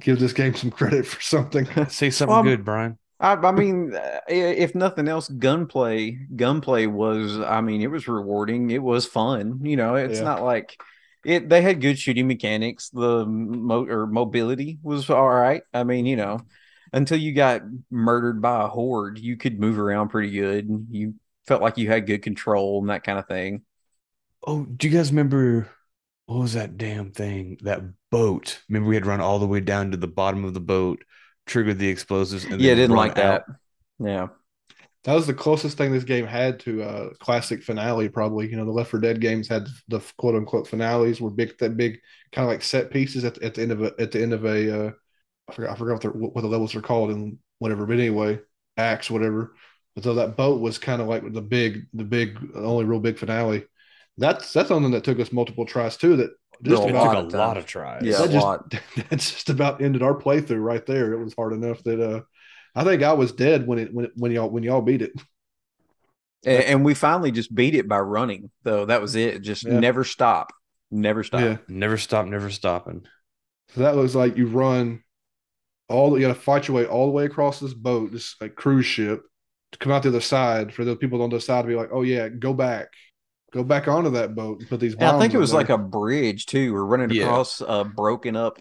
Give this game some credit for something. Say something Um, good, Brian. I, I mean, uh, if nothing else, gunplay gunplay was. I mean, it was rewarding. It was fun. You know, it's Yeah. not like it. They had good shooting mechanics. The mo or mobility was all right. I mean, you know, until you got murdered by a horde, you could move around pretty good. You felt like you had good control and that kind of thing. Oh, do you guys remember what was that damn thing? That boat. Remember we had run all the way down to the bottom of the boat, triggered the explosives, and yeah, then didn't run like out? that. Yeah. That was the closest thing this game had to a classic finale, probably. You know, the Left 4 Dead games had the quote unquote finales were big, that big kind of like set pieces at, at the end of a, at the end of a, uh, I forgot, I forgot what, the, what the levels are called and whatever, but anyway, acts, whatever. But so that boat was kind of like the big, the big, only real big finale. That's that's something that took us multiple tries too. That just A It lot took about of a lot of tries. Yeah, that a just lot. that's just about ended our playthrough right there. It was hard enough that uh, I think I was dead when it when it, when y'all when y'all beat it. And, and we finally just beat it by running, though. That was it. Just Yeah. never stop. Never stop. Yeah. Never stop, never stopping. So that was like you run all you got to fight your way all the way across this boat, this like cruise ship, to come out the other side for the people on the other side to be like, oh yeah, go back, go back onto that boat and put these. And I think it on was like a bridge too. We're running Yeah. across a broken up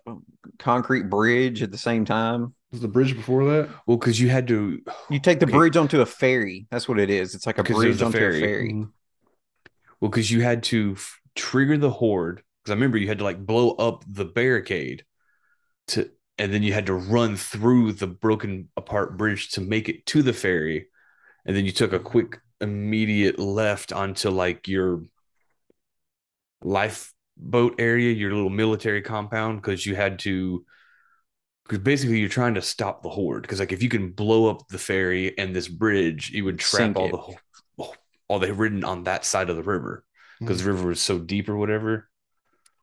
concrete bridge at the same time. was the bridge before that. Well, because you had to. You take the Okay. bridge onto a ferry. That's what it is. It's like a Because it bridge a onto ferry. a ferry. Mhm. Well, because you had to f- trigger the horde. Because I remember you had to like blow up the barricade to, and then you had to run through the broken apart bridge to make it to the ferry, and then you took a quick immediate left onto like your lifeboat area, your little military compound, because you had to. Because basically, you're trying to stop the horde. Because like, if you can blow up the ferry and this bridge, you would trap Sink all it. the whole- all the ridden on that side of the river because Mhm. the river was so deep or whatever.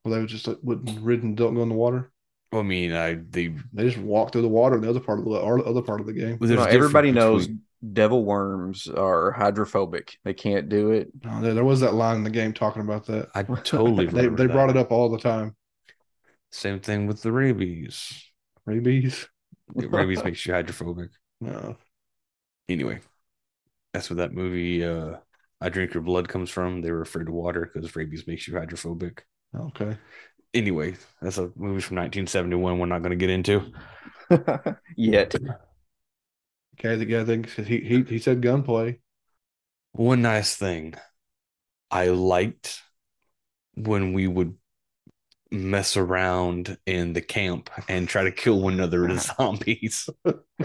Well, they was just like, wouldn't ridden don't go in the water. I mean, I they They just walk through the water in the other part of the or other part of the game. well, No, everybody knows between- devil worms are hydrophobic. They can't do it. No, there, there was that line in the game talking about that. I totally They remember they brought it up all the time. Same thing with the rabies. Rabies. rabies makes you hydrophobic. No. Anyway, that's what that movie uh I Drink Your Blood comes from. They were afraid of water because rabies makes you hydrophobic. Okay. Anyway, that's a movie from 1971 we're not going to get into. Yet. Okay. The guy thinks he he he said gunplay. One nice thing I liked when we would mess around in the camp and try to kill one another as zombies.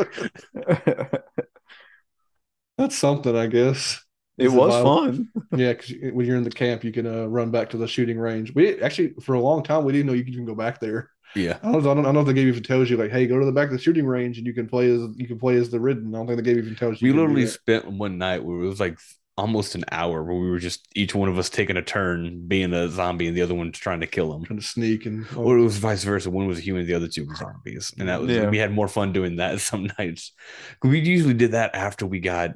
That's something, I guess. It was fun. Yeah, because when you're in the camp, you can uh, run back to the shooting range. We actually, for a long time, we didn't know you could even go back there. Yeah. I don't, I don't, I don't know if the game even tells you like, hey, go to the back of the shooting range and you can play as you can play as the ridden. I don't think the game even tells you. We you literally spent one night where it was like almost an hour where we were just each one of us taking a turn being a zombie and the other one trying to kill him. trying to sneak and oh, Or it was vice versa. One was a human, the other two were zombies. And that was Yeah. we had more fun doing that some nights. We usually did that after we got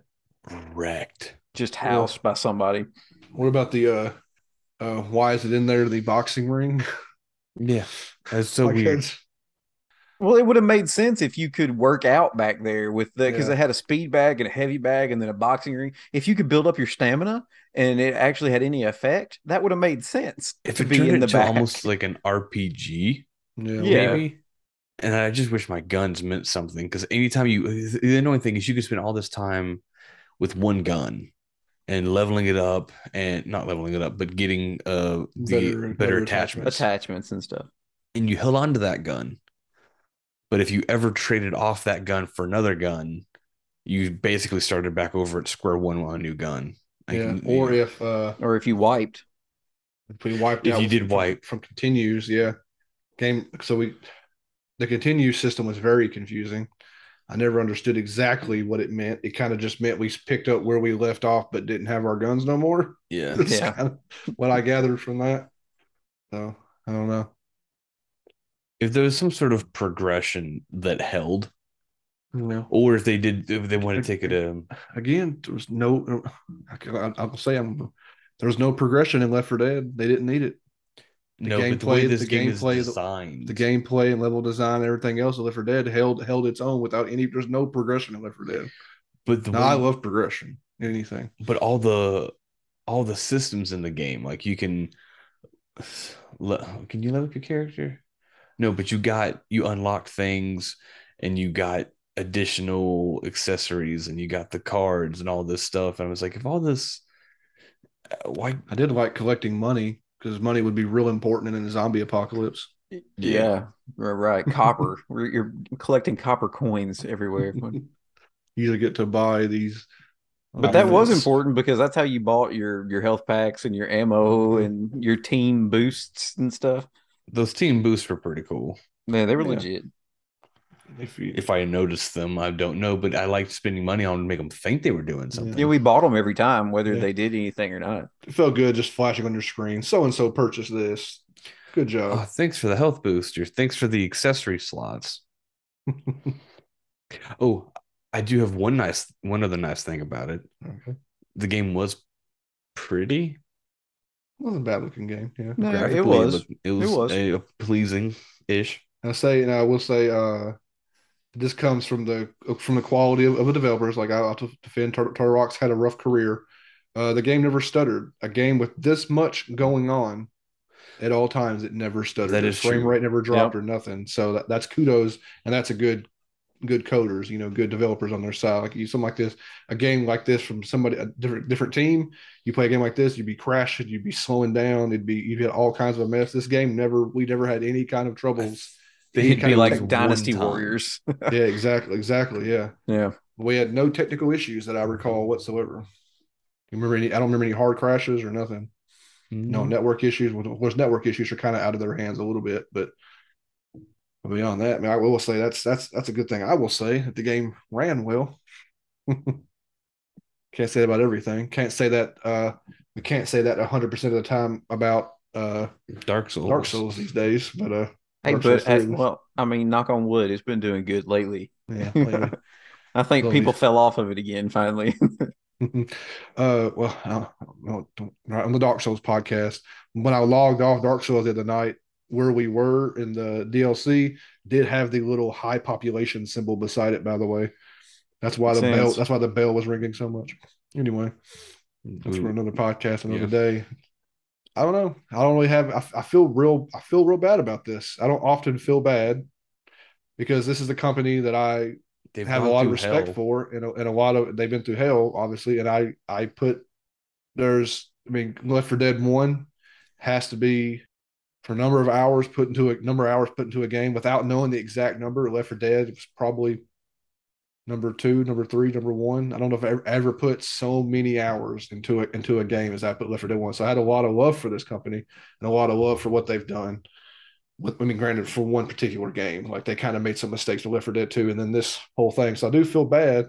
wrecked. Just housed by somebody. What about the uh, uh, why is it in there? The boxing ring. Yeah. That's so weird. Well, it would have made sense if you could work out back there with the because Yeah. they had a speed bag and a heavy bag and then a boxing ring. If you could build up your stamina and it actually had any effect, that would have made sense If to it be turned in the into back. almost like an RPG, Yeah. Yeah. And I just wish my guns meant something because anytime you, the annoying thing is you could spend all this time with one gun and leveling it up and not leveling it up, but getting uh the Better- better, better attachments. attachments and stuff. And you held on to that gun. But if you ever traded off that gun for another gun, you basically started back over at square one on a new gun. Like, Yeah. you- Or if uh, Or if you wiped. if we wiped If out you did from, wipe. from continues, yeah. Game. So we the continue system was very confusing. I never understood exactly what it meant. It kind of just meant we picked up where we left off, but didn't have our guns no more. Yeah. That's Yeah. kind of what I gathered from that. So I don't know. If there was some sort of progression that held, No. or if they did, if they want to take it um Again, there was no. I can- I- I'll say I'm. There was no progression in Left 4 Dead. They didn't need it. The no, but the way gameplay- this the game gameplay, the- designed, The gameplay and level design, and everything else of Left 4 Dead held held its own without any. There's no progression in Left 4 Dead. but the No, way, I love progression. in Anything. but all the all the systems in the game, like you can, can you level up your character? No, but you got you unlocked things, and you got additional accessories, and you got the cards and all this stuff. And I was like, if all this, uh, why? I did like collecting money because money would be real important in a zombie apocalypse. Yeah, right. right. Copper. You're collecting copper coins everywhere. You get to buy these. but that was important because that's how you bought your your health packs and your ammo and your team boosts and stuff. Those team boosts were pretty cool. Man, they were Yeah. legit. If you, If I noticed them, I don't know, but I liked spending money on to make them think they were doing something. Yeah, we bought them every time, whether Yeah. they did anything or not. it felt good just flashing on your screen. So and so purchased this. Good job. Oh, thanks for the health booster. Thanks for the accessory slots. Oh, I do have one nice, one other nice thing about it. okay. The game was pretty. Wasn't a bad looking game. Yeah. No, it was. looked- It was. was. a pleasing ish. I say, and I will say, uh, this comes from the from the quality of, of the developers. Like I have to defend Turtle, Turtle Rock's had a rough career. Uh, the game never stuttered. A game with this much going on at all times, it never stuttered. That The frame true. rate never dropped or nothing. So that, that's kudos, and that's a good good coders, you know, good developers on their side. Like you something like this, a game like this from somebody a different different team, you play a game like this, you'd be crashing, you'd be slowing down, it'd be you'd get all kinds of a mess. This game never we never had any kind of troubles. They Any It'd be like Dynasty. Warriors. yeah, exactly, exactly. Yeah, yeah. we had no technical issues that I recall whatsoever. You remember any? I don't remember any hard crashes or nothing. No Mm-hmm. network issues. Well, of course, network issues are kind of out of their hands a little bit, but beyond that, I, mean, I will say that's that's that's a good thing. I will say that the game ran well. can't say that about everything. Can't say that. uh We can't say that hundred percent of the time about uh Dark Souls. Dark Souls these days. But uh, Hey, but as, well, I mean, knock on wood, it's been doing good lately. yeah. lately. I think Well, people fell off of it again finally. uh, well, I don't, don't, on the Dark Souls podcast, when I logged off Dark Souls the other night, where we were in the DLC did have the little high population symbol beside it. By the way, that's why the bell. That's why the bell was ringing so much. Anyway, that's for another podcast another Yeah. day. I don't know. I don't really have. I, I feel real. I feel real bad about this. I don't often feel bad because this is the company that I they've have a lot of respect hell. for and a, and a lot of they've been through hell obviously and i i put there's i mean Left 4 Dead one has to be for number of hours put into a number of hours put into a game without knowing the exact number Left 4 Dead was probably number two number three number one i don't know if i ever, ever put so many hours into it into a game as i put Left 4 Dead one so i had a lot of love for this company and a lot of love for what they've done with, I mean, granted, for one particular game, like they kind of made some mistakes with Left 4 Dead 2, and then this whole thing. So I do feel bad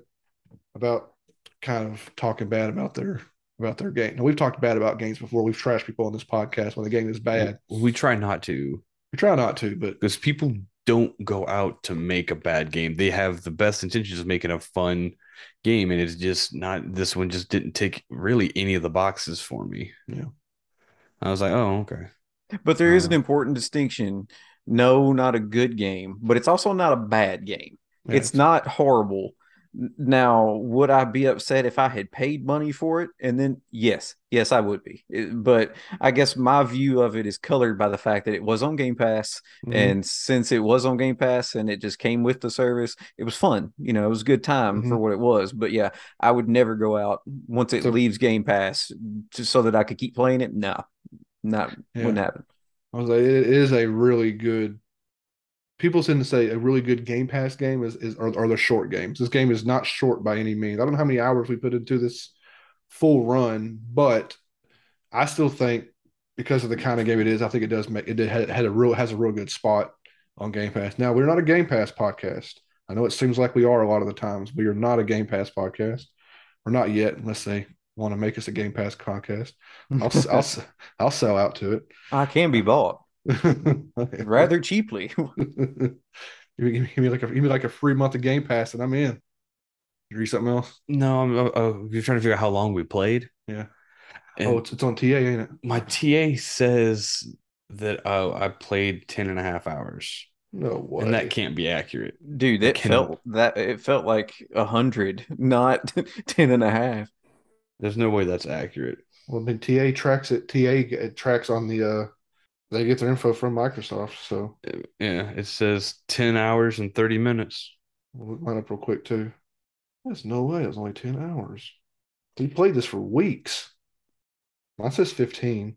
about kind of talking bad about their about their game. Now we've talked bad about games before. We've trashed people on this podcast when the game is bad. We try not to We try not to, but because people don't go out to make a bad game. They have the best intentions of making a fun game, and it's just not. This one just didn't tick really any of the boxes for me. Yeah. I was like, oh, okay. But there is an Uh, important distinction. No, not a good game, but it's also not a bad game. yeah, it's not horrible. Now, would I be upset if I had paid money for it? And then, yes, yes, I would be. But I guess my view of it is colored by the fact that it was on Game Pass. Mhm. And since it was on Game Pass and it just came with the service, it was fun. You know, it was a good time for Mhm. what it was. But yeah, I would never go out once it So- leaves Game Pass just so that I could keep playing it. No, not Yeah. wouldn't happen. I was like, it is a really good. People tend to say a really good Game Pass game is is are, are the short games. This game is not short by any means. I don't know how many hours we put into this full run, but I still think because of the kind of game it is, I think it does make it did, had, had a real has a real good spot on Game Pass. Now we're not a Game Pass podcast. I know it seems like we are a lot of the times. We are not a Game Pass podcast, or not yet, unless they want to make us a Game Pass podcast. I'll I'll, I'll sell out to it. I can be bought rather cheaply. give, me, give me like a give me like a free month of Game Pass, and I'm in. You read something else? No, I'm uh, uh, you're trying to figure out how long we played. Yeah. And oh, it's, it's on TA, ain't it? my TA says that uh, I played 10 and a half hours. No way. And that can't be accurate. Dude, I it felt that it felt like a hundred, not ten and a half. There's no way that's accurate. Well, then TA tracks it. TA it tracks on the. uh They get their info from Microsoft, so Yeah, it says 10 hours and 30 minutes. we'll look mine up real quick too. There's no way. It was only ten hours. We played this for weeks. Mine says fifteen.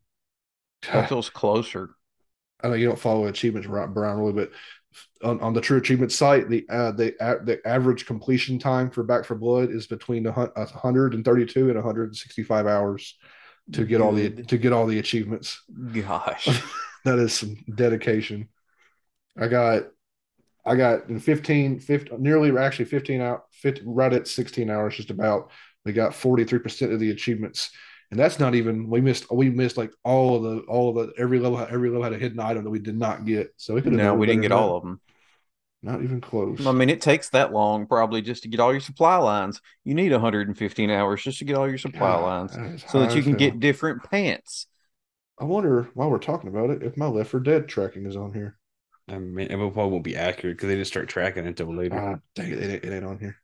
That feels closer. I know you don't follow achievements, right, Brian, really, but on, on the True Achievement site, the uh, the a- the average completion time for Back 4 Blood is between a 132 and 165 hours to get all the to get all the achievements. Gosh. that is some dedication. I got I got in 15, 15 nearly actually 15 out 50, right at 16 hours just about. We got 43% of the achievements. And that's not even we missed we missed like all of the all of the every level every level had a hidden item that we did not get. So we could have No, we didn't get all of them. Not even close. I mean, it takes that long probably just to get all your supply lines. You need 115 hours just to get all your supply God, lines that is so that you can hell. get different pants. I wonder while we're talking about it if my Left 4 Dead tracking is on here. I mean, it probably won't be accurate because they didn't start tracking until later. Ah, dang it, it ain't, it ain't on here.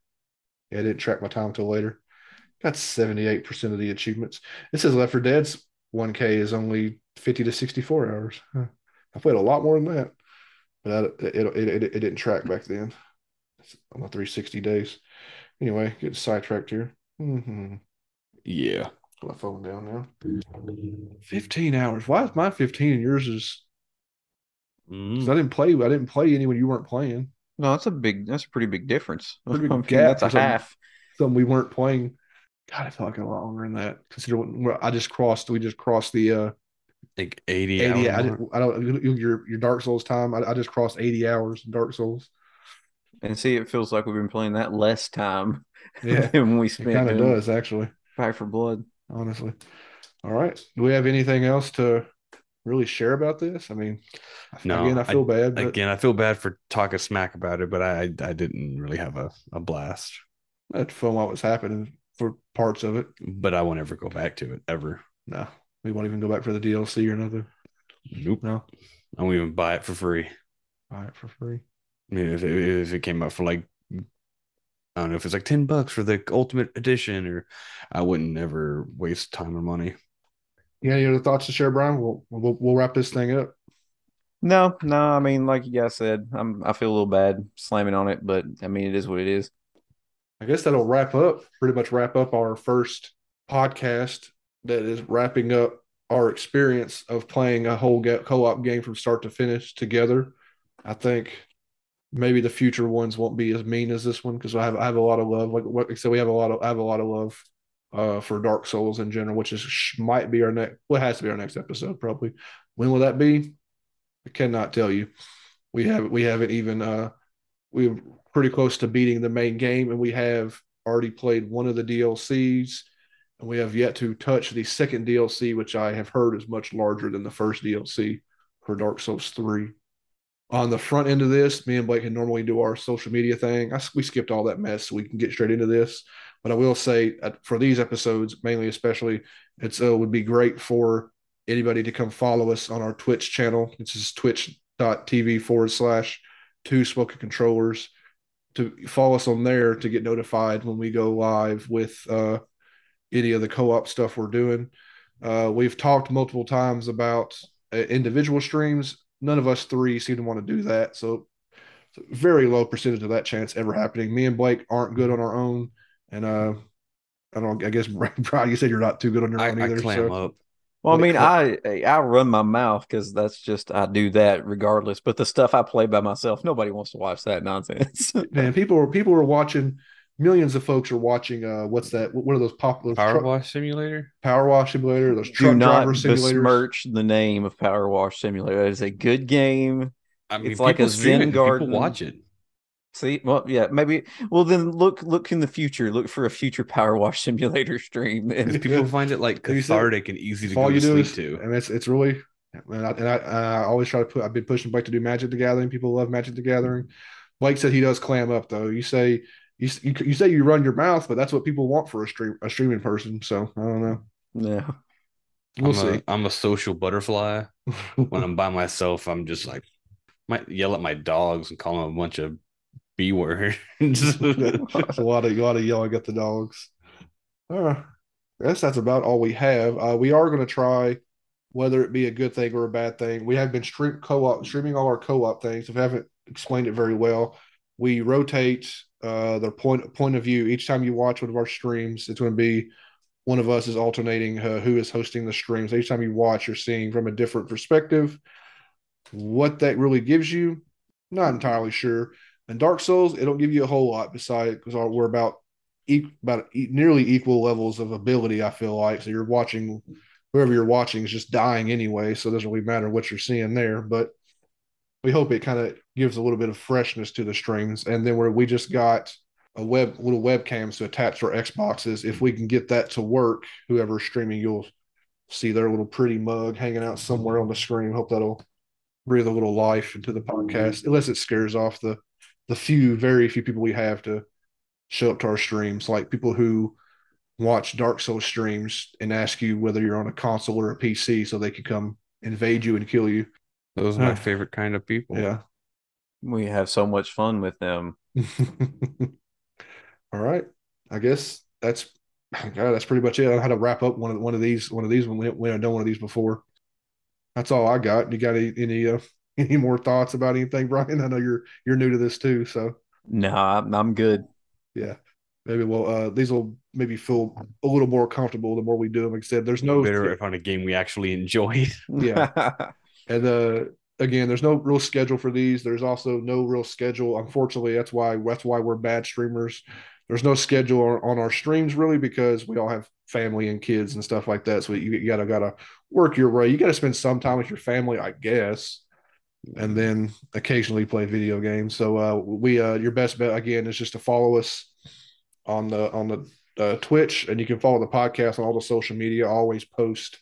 Yeah, I didn't track my time until later. Got 78% of the achievements. It says Left 4 Dead's 1K is only 50 to 64 hours. Huh. I played a lot more than that, but I, it, it, it, it didn't track back then It's on the 360 days. Anyway, get sidetracked here. Mm-hmm. yeah. Put my phone down now. 15 hours. Why is mine 15 and yours is? 'cause Mm. I didn't play. I didn't play any when you weren't playing. No, that's a big, that's a pretty big difference. Pretty big gap that's a something. half. Something we weren't playing. God, I feel like a lot longer than that. Consider what I just crossed. We just crossed the uh Like 80, 80. hour I, didn't, I don't your your Dark Souls time. I, I just crossed 80 hours in Dark Souls. And see, it feels like we've been playing that less time Yeah, than we it spent kind of does actually. Back 4 Blood. Honestly. All right. Do we have anything else to really share about this? I mean, No, again, I feel bad, but Again, I feel bad for talking smack about it, but I I didn't really have a, a blast. I had fun while it was happening for parts of it. But I won't ever go back to it ever. No, we won't even go back for the DLC or nothing. Nope. No, I won't even buy it for free. buy it for free. I mean, if it, if it came out for like, I don't know, if it's like 10 bucks for the ultimate edition, or I wouldn't ever waste time or money. Yeah, any other thoughts to share, Brian? We'll we'll, we'll wrap this thing up. No, no, I mean, like you guys said, I'm I feel a little bad slamming on it, but I mean, it is what it is. I guess that'll wrap up, pretty much wrap up our first podcast that is wrapping up our experience of playing a whole co-op game from start to finish together. I think maybe the future ones won't be as mean as this one because I have I have a lot of love. Like what I said, we have a lot of I have a lot of love uh, for Dark Souls in general, which is might be our next. Well, has to be our next episode probably. When will that be? I cannot tell you. We have we haven't even uh we're pretty close to beating the main game, and we have already played one of the DLCs, we have yet to touch the second DLC, which I have heard is much larger than the first DLC for Dark Souls 3. On the front end of this, me and Blake can normally do our social media thing. I, we skipped all that mess so we can get straight into this. But I will say for these episodes, mainly especially, it's uh, would be great for anybody to come follow us on our Twitch channel. This is twitch.tv forward slash two smoking controllers to follow us on there to get notified when we go live with uh, any of the co-op stuff we're doing. Uh, we've talked multiple times about uh, individual streams. None of us three seem to want to do that, so very low percentage of that chance ever happening. Me and Blake aren't good on our own, and uh, I don't. I guess Brian, you said you're not too good on your I, own I clam so. up. Well, I mean, I I run my mouth because that's just I do that regardless. But the stuff I play by myself, nobody wants to watch that nonsense. Man, people were people are watching. Millions of folks are watching. Uh, what's that? What are those popular Power truck- Wash Simulator? Power Wash Simulator? Those do truck not driver simulators. besmirch the name of Power Wash Simulator. It is a good game. I mean, It's like people a stream Zen it, people garden. watch it. See, well, yeah, maybe. Well, then look, look in the future. Look for a future Power Wash Simulator stream. And people find it like Like said, cathartic and easy to all go you to do sleep is, to. and it's it's really, and I, and I, I always try to put. I've been pushing Blake to do Magic the Gathering. People love Magic the Gathering. Blake said he does clam up though. You say you you, you say you run your mouth, but that's what people want for a stream a streaming person. So I don't know. yeah, We'll I'm see. A, I'm a social butterfly. when I'm by myself, I'm just like might yell at my dogs and call them a bunch of b words. It's a lot of a lot of yelling at the dogs. Uh, I guess that's about all we have. Uh, we are going to try, whether it be a good thing or a bad thing. We have been stream co-op streaming all our co-op things. If I haven't explained it very well, we rotate uh, their point point of view each time you watch one of our streams. It's going to be one of us is alternating uh, who is hosting the streams. Each time you watch, you're seeing from a different perspective. What that really gives you, not entirely sure. And Dark Souls, it don't give you a whole lot besides because we're about e- about e- nearly equal levels of ability. I feel like so you're watching whoever you're watching is just dying anyway, so it doesn't really matter what you're seeing there. But we hope it kind of gives a little bit of freshness to the streams. And then where we just got a web little webcams to attach to our Xboxes, if we can get that to work, whoever's streaming, you'll see their little pretty mug hanging out somewhere on the screen. Hope that'll breathe a little life into the mm-hmm. podcast, unless it scares off the the few, very few people we have to show up to our streams, like people who watch Dark Souls streams and ask you whether you're on a console or a PC so they can come invade you and kill you. Those are my favorite kind of people. Yeah. we have so much fun with them. All right. I guess that's God, that's pretty much it. I had to wrap up one of one of these one of these when we, we haven't done one of these before. That's all I got. You got any any, uh, any more thoughts about anything, Brian? I know you're you're new to this too, so No, I'm, I'm good. yeah. Maybe we'll uh these will maybe feel a little more comfortable the more we do them. Like I said, there's no Better if on a game we actually enjoyed. Yeah. And uh, again, there's no real schedule for these. There's also no real schedule. Unfortunately, that's why that's why we're bad streamers. There's no schedule on, our streams really because we all have family and kids and stuff like that. So you, you gotta gotta work your way. You gotta spend some time with your family, I guess, and then occasionally play video games. So uh, we uh, your best bet again is just to follow us on the on the uh, Twitch, and you can follow the podcast on all the social media. I always post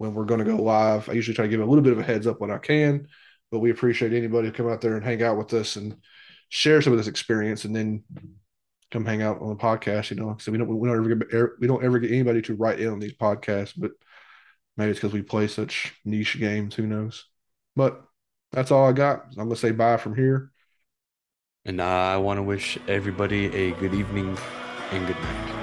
when we're going to go live. I usually try to give a little bit of a heads up when I can, but we appreciate anybody who come out there and hang out with us and share some of this experience, and then come hang out on the podcast. You know, so we don't we don't ever get we don't ever get anybody to write in on these podcasts, but maybe it's because we play such niche games. Who knows? But that's all I got. I'm gonna say bye from here. And I want to wish everybody a good evening and good night.